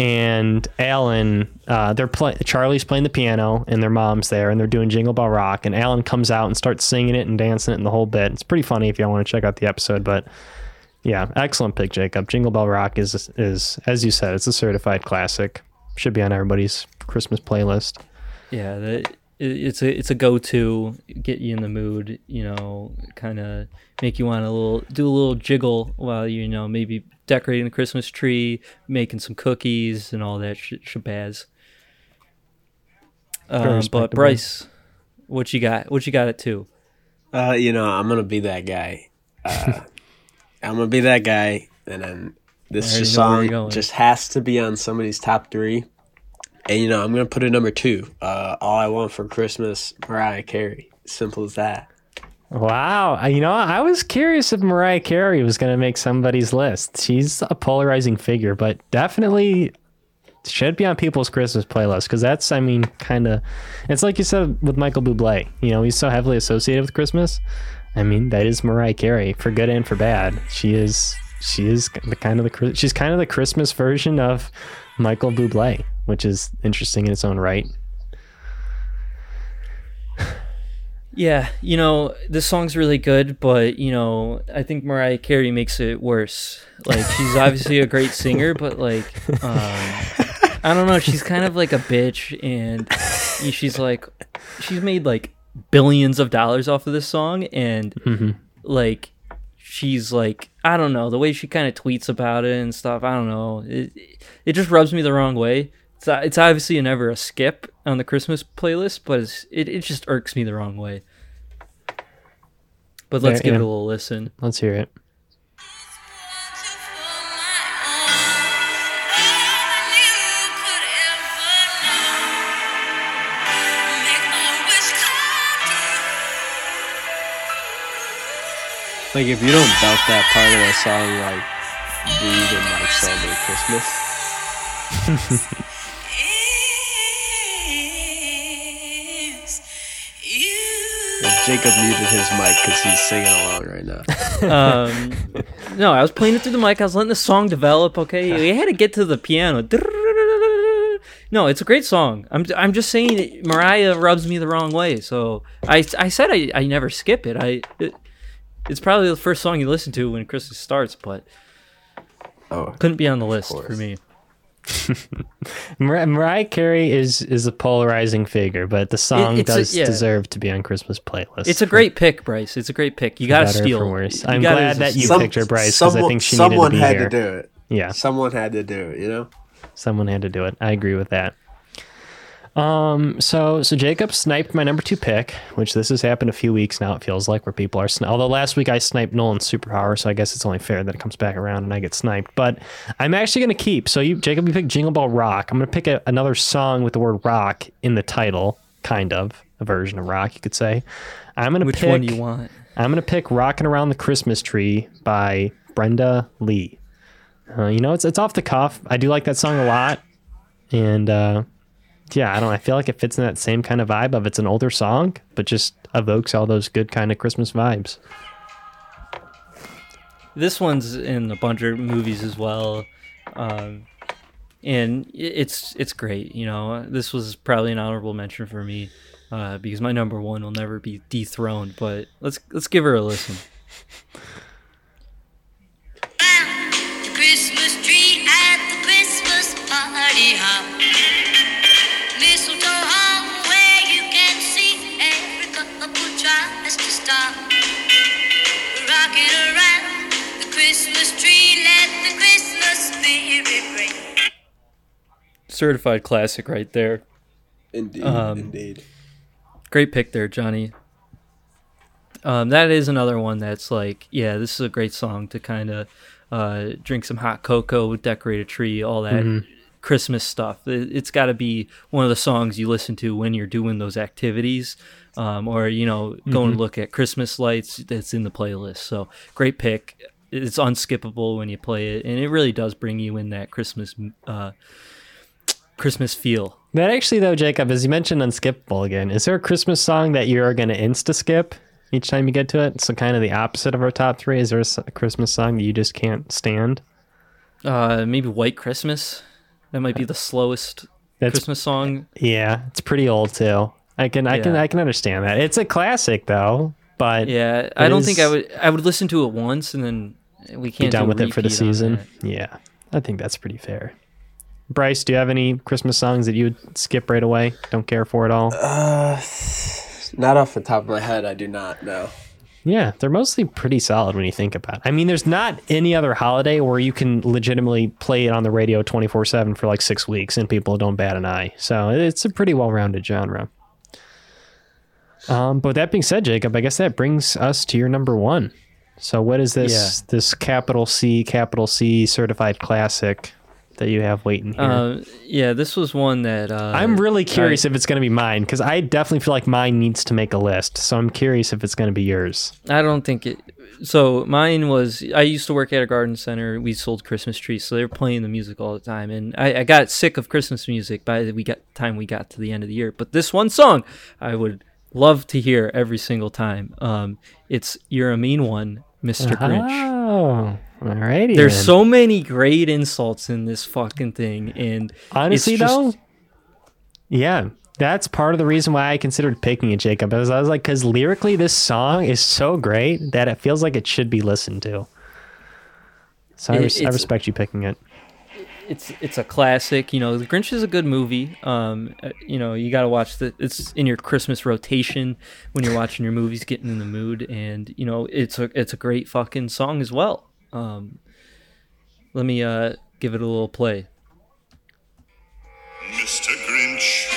and Alan, uh, they're play- Charlie's playing the piano, and their mom's there, and they're doing Jingle Bell Rock, and Alan comes out and starts singing it and dancing it and the whole bit. It's pretty funny if y'all want to check out the episode, but. Yeah, excellent pick, Jacob. Jingle Bell Rock is is as you said, it's a certified classic. Should be on everybody's Christmas playlist. Yeah, it's a it's a go to get you in the mood. You know, kind of make you want to little do a little jiggle while you know maybe decorating the Christmas tree, making some cookies and all that sh- shabazz. Um, but. Bryce, what you got? What you got at two? Uh, you know, I'm gonna be that guy. Uh, I'm gonna be that guy, and then this I already just know where you're song just has to be on somebody's top three. And you know, I'm gonna put it number two. Uh, All I Want for Christmas, Mariah Carey. Simple as that. Wow. You know, I was curious if Mariah Carey was to make somebody's list. She's a polarizing figure, but definitely should be on people's Christmas playlist because that's, I mean, kind of, it's like you said with Michael Bublé. You know, he's so heavily associated with Christmas. I mean, that is Mariah Carey for good and for bad. She is, she is the kind of the, she's kind of the Christmas version of Michael Bublé, which is interesting in its own right. Yeah, you know, this song's really good, but you know, I think Mariah Carey makes it worse. Like she's obviously a great singer, but like um I don't know, she's kind of like a bitch and she's like she's made like billions of dollars off of this song and like she's like I don't know, the way she kind of tweets about it and stuff, I don't know. It it just rubs me the wrong way. It's, uh, it's obviously never a skip on the Christmas playlist, but it's, it, it just irks me the wrong way. But let's Fair, give it a little listen. Let's hear it. Like if you don't belt that part of the song, like do you even like celebrate Christmas? Jacob muted his mic because he's singing along right now. Um, no, I was playing it through the mic. I was letting the song develop. Okay, we had to get to the piano. No, it's a great song. I'm I'm just saying Mariah rubs me the wrong way. So I I said I, I never skip it. I it, it's probably the first song you listen to when Christmas starts, but Oh, couldn't be on the list for me. Mar- Mariah Carey is is a polarizing figure, but the song it's a- does yeah. deserve to be on Christmas playlists. It's a great pick, Bryce. It's a great pick. You got to steal. for worse. I'm gotta- glad that you Some- picked her, Bryce, because I think she needed to someone be had here. to do it. Yeah, Someone had to do it. You know. someone had to do it. I agree with that. Um, so so Jacob sniped my number two pick, which this has happened a few weeks now. It feels like where people are. Sni- Although last week I sniped Nolan's superpower, so I guess it's only fair that it comes back around and I get sniped. But I'm actually going to keep. So you, Jacob, you picked Jingle Bell Rock. I'm going to pick a, another song with the word rock in the title, kind of a version of rock, you could say. I'm going to Which pick. one you want? I'm gonna pick "Rockin' Around the Christmas Tree" by Brenda Lee. Uh, you know, it's it's off the cuff. I do like that song a lot, and uh, yeah, I don't. I feel like it fits in that same kind of vibe of it's an older song, but just evokes all those good kind of Christmas vibes. This one's in a bunch of movies as well. Um, and it's it's great. You know, this was probably an honorable mention for me uh, because my number one will never be dethroned. But let's let's give her a listen. Certified classic right there. Indeed, Um, indeed. Great pick there, Johnny. Um, that is another one that's like, yeah, this is a great song to kind of uh, drink some hot cocoa, decorate a tree, all that Christmas stuff. It, it's got to be one of the songs you listen to when you're doing those activities, um, or you know, going to look at Christmas lights. That's in the playlist. So great pick. It's unskippable when you play it, and it really does bring you in that Christmas, uh, Christmas feel. That actually, though, Jacob, as you mentioned unskippable again, is there a Christmas song that you're going to insta skip each time you get to it? So, kind of the opposite of our top three. Is there a Christmas song that you just can't stand? Uh, maybe White Christmas. That might be the slowest That's Christmas song. yeah, it's pretty old too. I can, I can, I can understand that. It's a classic though, but Yeah, I don't think I would. I would listen to it once and then we be can't done do with it for the season. Yeah, I think that's pretty fair. Bryce, do you have any Christmas songs that you would skip right away? Don't care for at all? Uh, not off the top of my head, I do not know. Yeah, they're mostly pretty solid when you think about it. I mean, there's not any other holiday where you can legitimately play it on the radio 24 7 for like six weeks and people don't bat an eye. So it's a pretty well rounded genre. Um, but that being said, Jacob, I guess that brings us to your number one. So what is this this capital C, capital C certified classic that you have waiting here? Uh, yeah, this was one that uh, I'm really curious I, if it's going to be mine because I definitely feel like mine needs to make a list. So I'm curious if it's going to be yours. I don't think it. So mine was. I used to work at a garden center. We sold Christmas trees, so they were playing the music all the time, and I, I got sick of Christmas music by the we got time we got to the end of the year. But this one song, I would love to hear every single time. Um, it's "You're a Mean One," Mr. Grinch. Oh, alrighty. There's then. so many great insults in this fucking thing, and honestly just- though. Yeah, that's part of the reason why I considered picking it, Jacob. Is I was like, because lyrically, this song is so great that it feels like it should be listened to. So I, res- I respect you picking it. It's it's a classic. You know, The Grinch is a good movie. Um, uh, you know, you got to watch the. It's in your Christmas rotation when you're watching your movies, getting in the mood, and you know, it's a it's a great fucking song as well. Um, let me uh give it a little play. Mr. Grinch,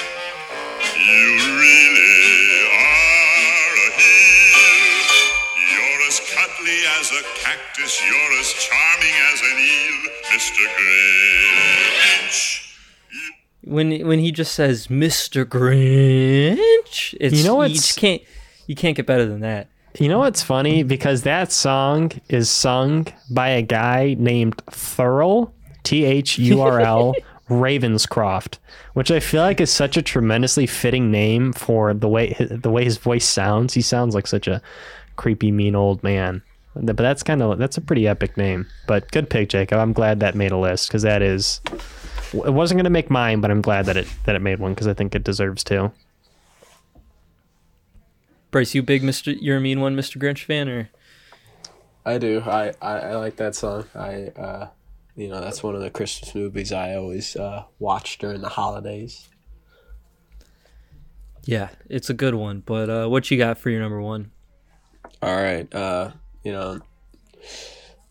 you really are a heel. You're as cuddly as a cactus, you're as charming as an eel, Mr. Grinch. When when he just says Mr. Grinch, it's You know you just can't you can't get better than that. You know what's funny? Because that song is sung by a guy named Thurl, T H U R L, Ravenscroft, which I feel like is such a tremendously fitting name for the way the way his voice sounds. He sounds like such a creepy, mean old man. But that's kind of that's a pretty epic name. But good pick, Jacob. I'm glad that made a list because that is. It wasn't going to make mine, but I'm glad that it that it made one because I think it deserves to. Bryce, you big Mr. You're a mean one, Mr. Grinch fan, or I do. I, I, I like that song. I uh, you know, that's one of the Christmas movies I always uh, watch during the holidays. yeah, it's a good one. But uh, what you got for your number one? All right. Uh, you know,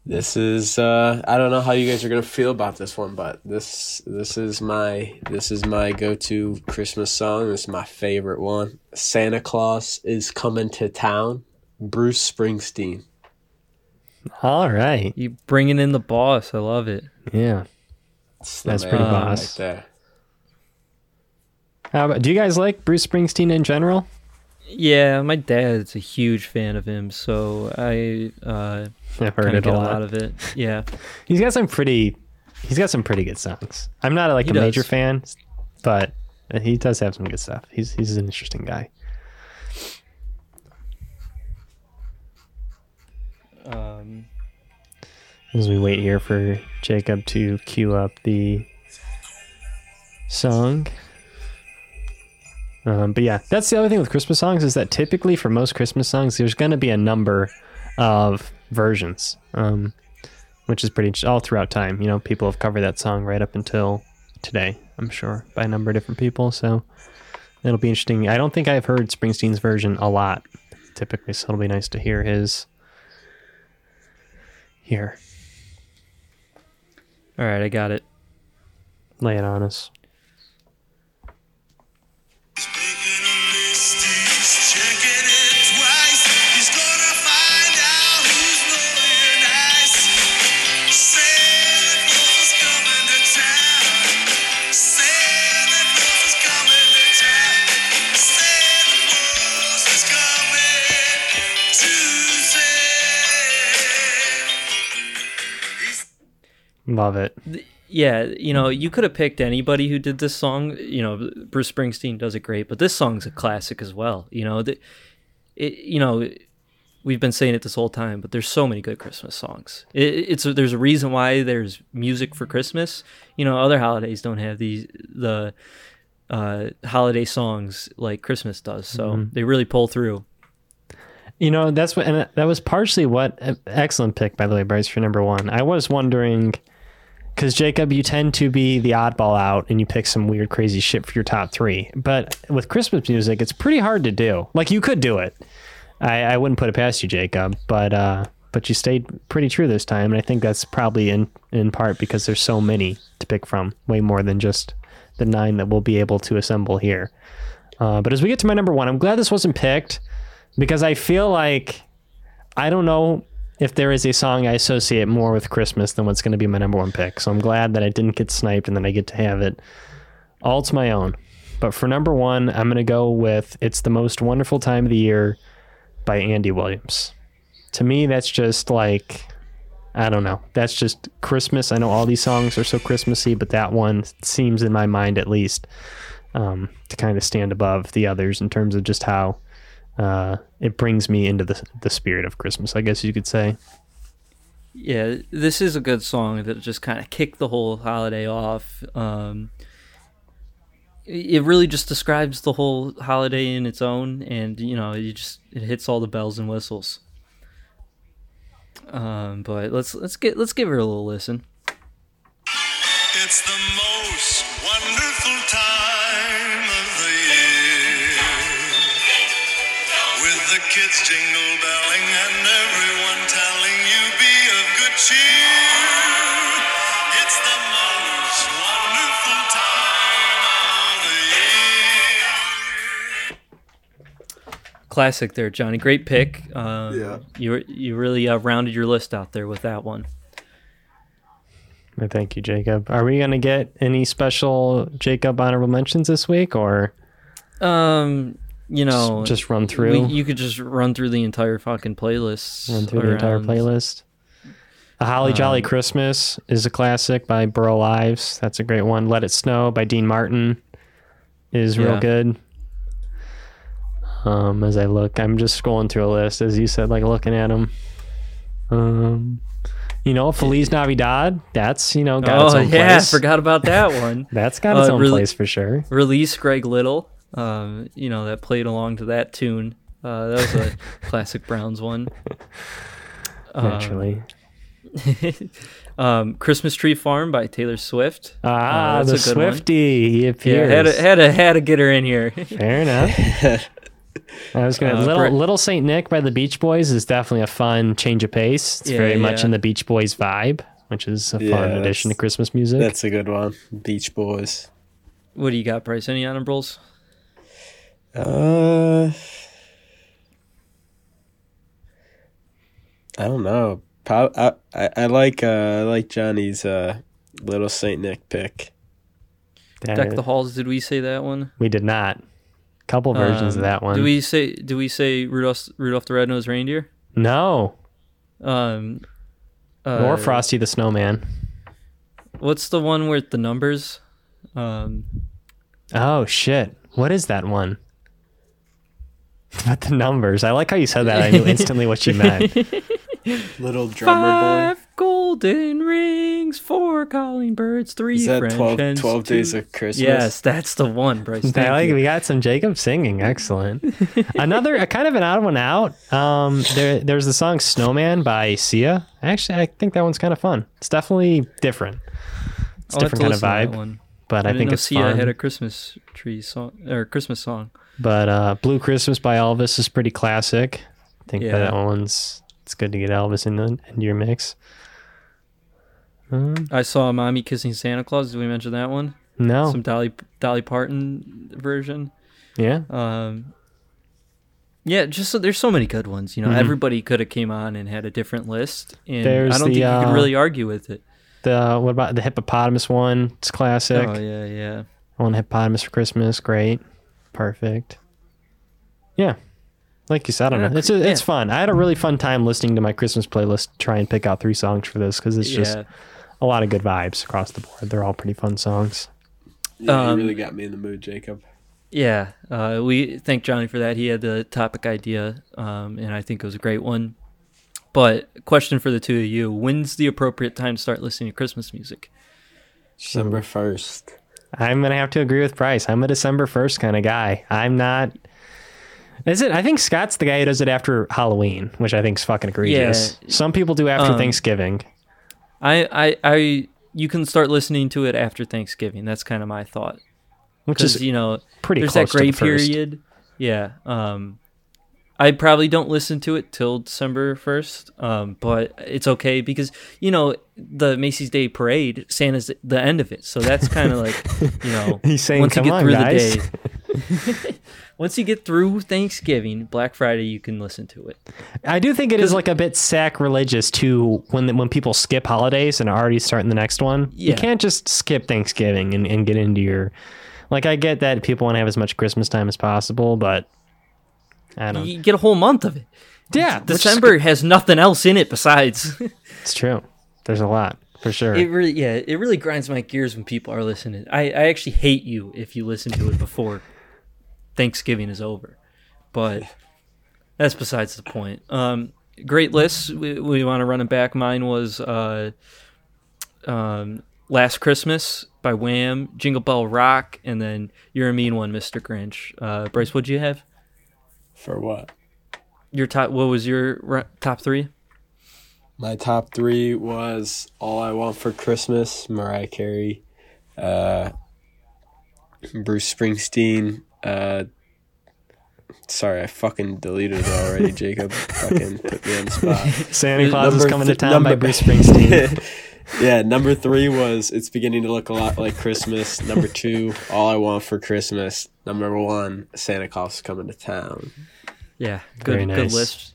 this is uh, I don't know how you guys are gonna feel about this one, but this this is my this is my go-to Christmas song. This is my favorite one. Santa Claus is coming to town. Bruce Springsteen. All right. You bringing in the boss. I love it. Yeah. It's That's pretty boss. Right there. How about, do you guys like Bruce Springsteen in general? Yeah, my dad's a huge fan of him, so I uh, I've heard it a lot. lot of it. Yeah, He's got some pretty. He's got some pretty good songs. I'm not like He a major fan, but he does have some good stuff. He's he's an interesting guy. um, As we wait here for Jacob to cue up the song. Um, but yeah, that's the other thing with Christmas songs is that typically for most Christmas songs, there's going to be a number of versions, um, which is pretty all throughout time. You know, people have covered that song right up until today, I'm sure, by a number of different people. So it'll be interesting. I don't think I've heard Springsteen's version a lot, typically, so it'll be nice to hear his here. All right, I got it. Lay it on us. Love it. Yeah, you know, you could have picked anybody who did this song. You know, Bruce Springsteen does it great, but this song's a classic as well. You know, the, it, you know, we've been saying it this whole time, but there's so many good Christmas songs. It, it's there's a reason why there's music for Christmas. You know, other holidays don't have these the uh, holiday songs like Christmas does, so they really pull through. You know, that's what, and that was partially what, excellent pick, by the way, Bryce, for number one. I was wondering, because Jacob, you tend to be the oddball out and you pick some weird, crazy shit for your top three. But with Christmas music, it's pretty hard to do. Like, you could do it. I, I wouldn't put it past you, Jacob, but, uh, but you stayed pretty true this time. And I think that's probably in, in part because there's so many to pick from, way more than just the nine that we'll be able to assemble here. Uh, but as we get to my number one, I'm glad this wasn't picked because I feel like I don't know if there is a song I associate more with Christmas than what's going to be my number one pick. So I'm glad that I didn't get sniped and then I get to have it all to my own. But for number one, I'm going to go with It's the Most Wonderful Time of the Year by Andy Williams. To me, that's just like, I don't know. That's just Christmas. I know all these songs are so Christmassy, but that one seems in my mind at least um, to kind of stand above the others in terms of just how uh, it brings me into the the spirit of Christmas, I guess you could say. Yeah, this is a good song that just kind of kicked the whole holiday off. Um, it really just describes the whole holiday in its own, and you know, you just it hits all the bells and whistles. Um, but let's let's get let's give her a little listen. It's the most kids jingle belling and everyone telling you be of good cheer. It's the most wonderful time of the year. Classic there, Johnny. Great pick. Um, Yeah. you you really uh, rounded your list out there with that one. Well, Thank you, Jacob. Are we gonna get any special Jacob honorable mentions this week, or Um, you know, just run through? we- you could just run through the entire fucking playlist. run through the entire playlist? A Holly Jolly Um, Christmas is a classic by Burl Ives. That's a great one. Let It Snow by Dean Martin is real Yeah. good. Um, as I look, I'm just scrolling through a list, as you said, like looking at them. Um, you know, Feliz Navidad. That's you know got its Oh own yeah, place. forgot about that one. That's got its Uh, own really- place for sure. Release Greg Little. Um, you know that played along to that tune. Uh, that was a classic Browns one. Um, Naturally. um, Christmas Tree Farm by Taylor Swift. ah, Uh, the that's a good one. Swifty. He Yeah, appears. had to, had to had to get her in here. Fair enough. I was gonna Uh, little Brit- Little Saint Nick by the Beach Boys is definitely a fun change of pace. It's Yeah, very much in the Beach Boys vibe, which is a fun Yeah, addition to Christmas music. That's a good one. Beach Boys. what do you got, Bryce? Any honorables? Uh, I don't know. I, I, I like uh, I like Johnny's uh, Little Saint Nick pick. That Deck is- the Halls. Did we say that one? we did not. Couple versions of Um, that one. Do we say? Do we say Rudolph Rudolph the Red-Nosed Reindeer? no, Um, uh, or Frosty the Snowman. What's the one with the numbers? Um, Oh shit! What is that one? But the numbers. I like how you said that. I knew instantly what you meant. Little drummer boy. Golden rings, four calling birds, three Is that French 12, hens, 12 two- days of Christmas? Yes, that's the one, Bryce. I like you. we got some Jacob singing. Excellent. Another a kind of an odd one out. Um, there there's the song "Snowman" by Sia. Actually, I think that one's kind of fun. It's definitely different. It's a I'll have different to kind of listen to that vibe, one. But I, I, think know it's Sia fun. had a Christmas tree song or Christmas song. But uh, "Blue Christmas" by Elvis is pretty classic. I think Yeah. that one's it's good to get Elvis in the, into your mix. Um, I saw "Mommy Kissing Santa Claus." Did we mention that one? no, Some Dolly Dolly Parton version. yeah, Um, yeah, just so, there's so many good ones. You know, Mhm. everybody could have came on and had a different list, and There's I don't the, think you uh, can really argue with it. The what about the hippopotamus one? It's classic. Oh yeah, yeah. I want a hippopotamus for Christmas. Great. Perfect. Yeah. Like you said, I don't know. It's it's yeah. fun. I had a really fun time listening to my Christmas playlist, try and pick out three songs for this because it's just yeah. a lot of good vibes across the board. They're all pretty fun songs. Yeah, Um, you really got me in the mood, Jacob. Yeah, uh, we thank Johnny for that. He had the topic idea, um, and I think it was a great one. But question for the two of you: When's the appropriate time to start listening to Christmas music? December 1st. I'm gonna have to agree with Bryce. I'm a December first kind of guy. I'm not. Is it? I think Scott's the guy who does it after Halloween, which I think is fucking egregious. Yeah. Some people do after Um, Thanksgiving. I, I, I, you can start listening to it after Thanksgiving. That's kind of my thought. Which is you know, pretty there's close that gray to the first. period. Yeah. Um, I probably don't listen to it till December first. Um, but it's okay because you know the Macy's Day Parade, Santa's the end of it, so that's kind of like you know He's saying, once you "Come get on, through guys." the day. once you get through Thanksgiving, Black Friday, you can listen to it. I do think it is like a bit sacrilegious to when when people skip holidays and are already starting the next one. You can't just skip Thanksgiving and, and get into your like I get that people want to have as much Christmas time as possible, but I don't You get a whole month of it. Yeah, which is- December has nothing else in it besides. it's true. There's a lot for sure. It really, yeah, it really grinds my gears when people are listening. I, I actually hate you if you listen to it before Thanksgiving is over, but that's besides the point. Um, great lists. We, we want to run it back. Mine was uh, um, "Last Christmas" by Wham, "Jingle Bell Rock," and then "You're a Mean One, Mr. Grinch." Uh, Bryce, what'd you have? For what? Your top. What was your top three? My top three was All I Want for Christmas, Mariah Carey, uh, Bruce Springsteen. Uh, sorry, I fucking deleted it already, Jacob. fucking put me on the spot. Santa Claus is coming th- to town by Bruce Springsteen. yeah, number three was It's Beginning to Look a Lot Like Christmas. Number two, All I Want for Christmas. Number one, Santa Claus is Coming to Town. Yeah, good, Very good list.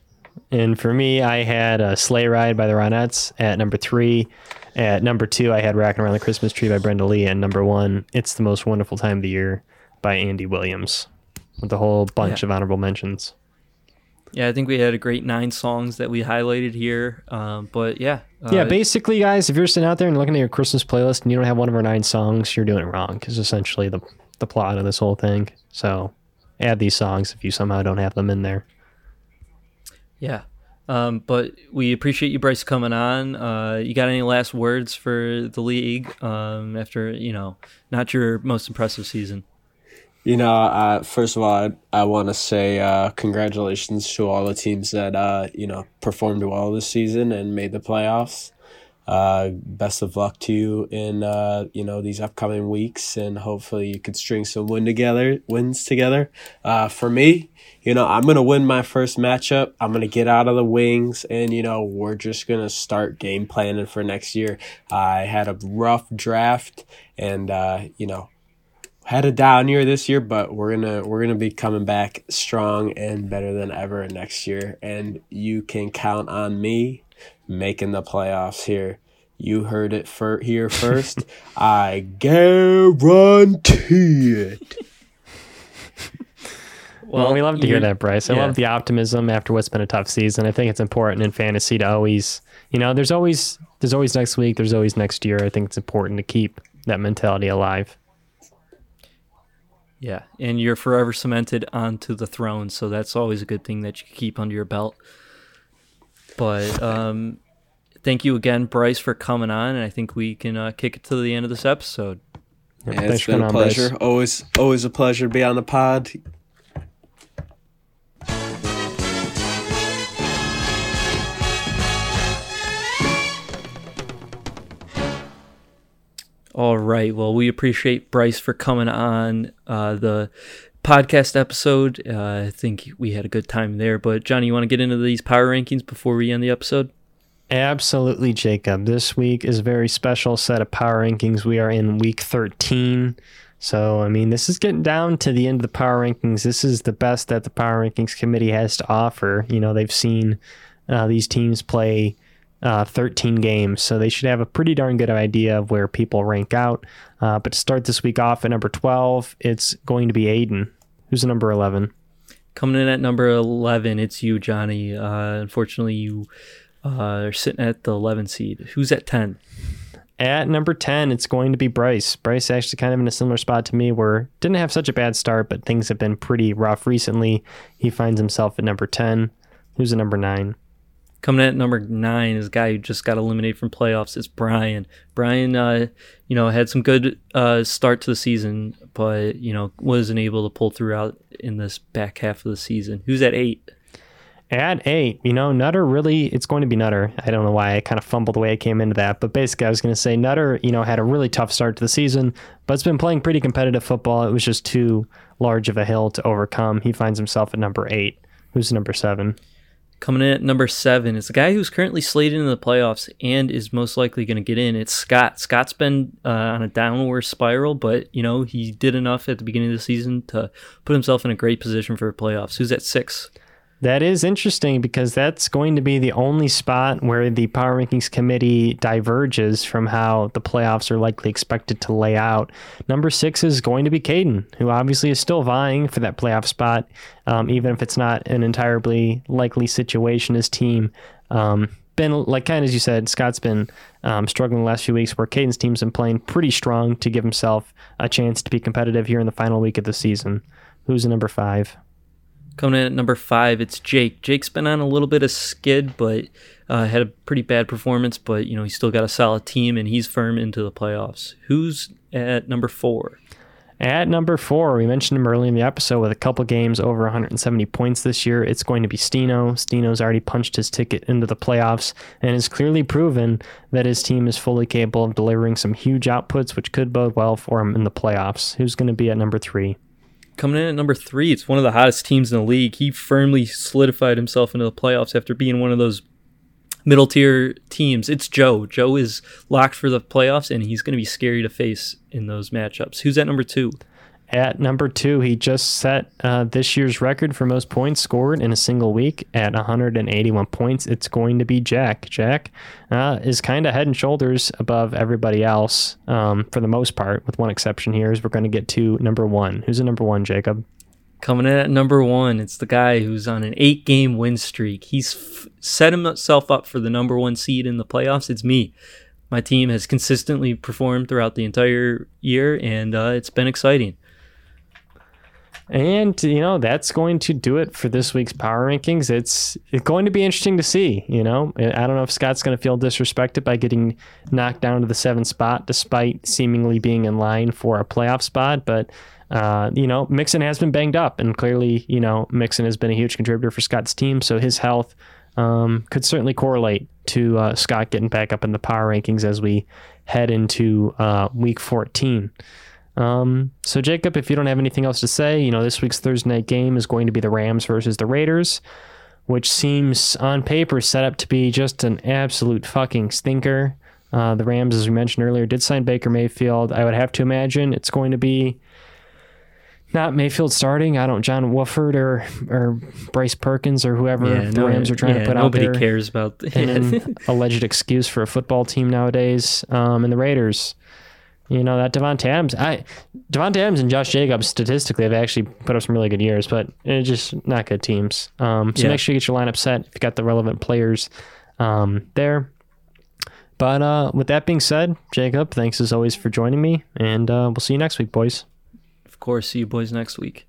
And for me, I had a Sleigh Ride by the Ronettes at number three. At number two, I had Rockin' Around the Christmas Tree by Brenda Lee. And number one, It's the Most Wonderful Time of the Year by Andy Williams. With a whole bunch Yeah. of honorable mentions. Yeah, I think we had a great nine songs that we highlighted here. Um, but yeah, uh, yeah, basically, guys, if you're sitting out there and looking at your Christmas playlist and you don't have one of our nine songs, you're doing it wrong. Because essentially the, the plot of this whole thing. So add these songs if you somehow don't have them in there. yeah. Um, but we appreciate you, Bryce, coming on. Uh, you got any last words for the league um, after you know not your most impressive season? You know, uh, first of all, I, I want to say uh, congratulations to all the teams that uh, you know performed well this season and made the playoffs. Uh, best of luck to you in uh, you know these upcoming weeks, and hopefully you could string some win together wins together. Uh, for me, you know, I'm gonna win my first matchup. I'm gonna get out of the wings, and you know, we're just gonna start game planning for next year. I had a rough draft, and you know had a down year this year, but we're gonna we're gonna be coming back strong and better than ever next year. And you can count on me making the playoffs here. You heard it for here first. I guarantee it. Well, we love to hear you're- that, Bryce. I yeah. love the optimism after what's been a tough season. I think it's important in fantasy to always, you know, there's always there's always next week, there's always next year. I think it's important to keep that mentality alive. Yeah, and you're forever cemented onto the throne, so that's always a good thing that you keep under your belt. But um, thank you again, Bryce, for coming on, and I think we can uh, kick it to the end of this episode. Yeah, Thanks it's for been a coming on, Bryce. pleasure. Always, always a pleasure to be on the pod. All right. Well, we appreciate Bryce for coming on uh, the podcast episode. Uh, I think we had a good time there. But Johnny, you want to get into these power rankings before we end the episode? Absolutely, Jacob. This week is a very special set of power rankings. We are in week 13. So, I mean, this is getting down to the end of the power rankings. This is the best that the power rankings committee has to offer. You know, they've seen uh, these teams play uh, 13 games, so they should have a pretty darn good idea of where people rank out. Uh, but to start this week off at number 12, it's going to be Aiden. Who's number 11? Coming in at number 11, it's you, Johnny. Uh, unfortunately, you uh, are sitting at the 11 seed. Who's at 10? At number 10, it's going to be Bryce. Bryce actually kind of in a similar spot to me where didn't have such a bad start, but things have been pretty rough recently. He finds himself at number 10. Who's at number 9? Coming at number nine is a guy who just got eliminated from playoffs. It's Brian. Brian, uh, you know, had some good uh, start to the season, but you know wasn't able to pull throughout in this back half of the season. Who's at eight? At 8, you know, Nutter really, it's going to be Nutter. I don't know why I kind of fumbled the way I came into that, but basically I was going to say Nutter, you know, had a really tough start to the season, but it's been playing pretty competitive football. It was just too large of a hill to overcome. He finds himself at number 8. Who's number 7? Coming in at number seven is a guy who's currently slated into the playoffs and is most likely going to get in. It's Scott. Scott's been uh, on a downward spiral, but you know he did enough at the beginning of the season to put himself in a great position for playoffs. Who's at six? That is interesting because that's going to be the only spot where the Power Rankings Committee diverges from how the playoffs are likely expected to lay out. Number six is going to be Caden, who obviously is still vying for that playoff spot, um, even if it's not an entirely likely situation. His team um, been like kind of as you said, Scott's been um, struggling the last few weeks, where Caden's team's been playing pretty strong to give himself a chance to be competitive here in the final week of the season. Who's number five? Coming in at number five, it's Jake. Jake's been on a little bit of skid, but uh, had a pretty bad performance. But you know he's still got a solid team, and he's firm into the playoffs. Who's at number four? At number four, we mentioned him early in the episode with a couple games over 170 points this year. It's going to be Stino. Stino's already punched his ticket into the playoffs and has clearly proven that his team is fully capable of delivering some huge outputs, which could bode well for him in the playoffs. Who's going to be at number three? Coming in at number three, it's one of the hottest teams in the league. He firmly solidified himself into the playoffs after being one of those middle tier teams. It's Joe. Joe is locked for the playoffs, and he's going to be scary to face in those matchups. Who's at number two? At number two, he just set uh, this year's record for most points scored in a single week at 181 points. It's going to be Jack. Jack uh, is kind of head and shoulders above everybody else um, for the most part, with one exception here. Is we're going to get to number one. Who's the number one, Jacob? Coming in at number one, it's the guy who's on an eight game win streak. He's f- set himself up for the number one seed in the playoffs. It's me. My team has consistently performed throughout the entire year, and uh, it's been exciting. And you know that's going to do it for this week's power rankings. It's it's going to be interesting to see. You know, I don't know if Scott's going to feel disrespected by getting knocked down to the seventh spot, despite seemingly being in line for a playoff spot. But uh, you know, Mixon has been banged up, and clearly, you know, Mixon has been a huge contributor for Scott's team. So his health um, could certainly correlate to uh, Scott getting back up in the power rankings as we head into uh, week 14. Um, so Jacob, if you don't have anything else to say, you know, this week's Thursday night game is going to be the Rams versus the Raiders, which seems on paper set up to be just an absolute fucking stinker. Uh, the Rams, as we mentioned earlier, did sign Baker Mayfield. I would have to imagine it's going to be not Mayfield starting. I don't John Wolford or or Bryce Perkins or whoever the Rams are trying yeah, to put nobody out there Nobody cares about and an alleged excuse for a football team nowadays. Um, and the Raiders, you know, that Davante Adams, I Davante Adams and Josh Jacobs statistically have actually put up some really good years, but it's just not good teams. Um, so Yeah. make sure you get your lineup set if you got the relevant players um, there. But uh, with that being said, Jacob, thanks as always for joining me, and uh, we'll see you next week, boys. Of course, see you boys next week.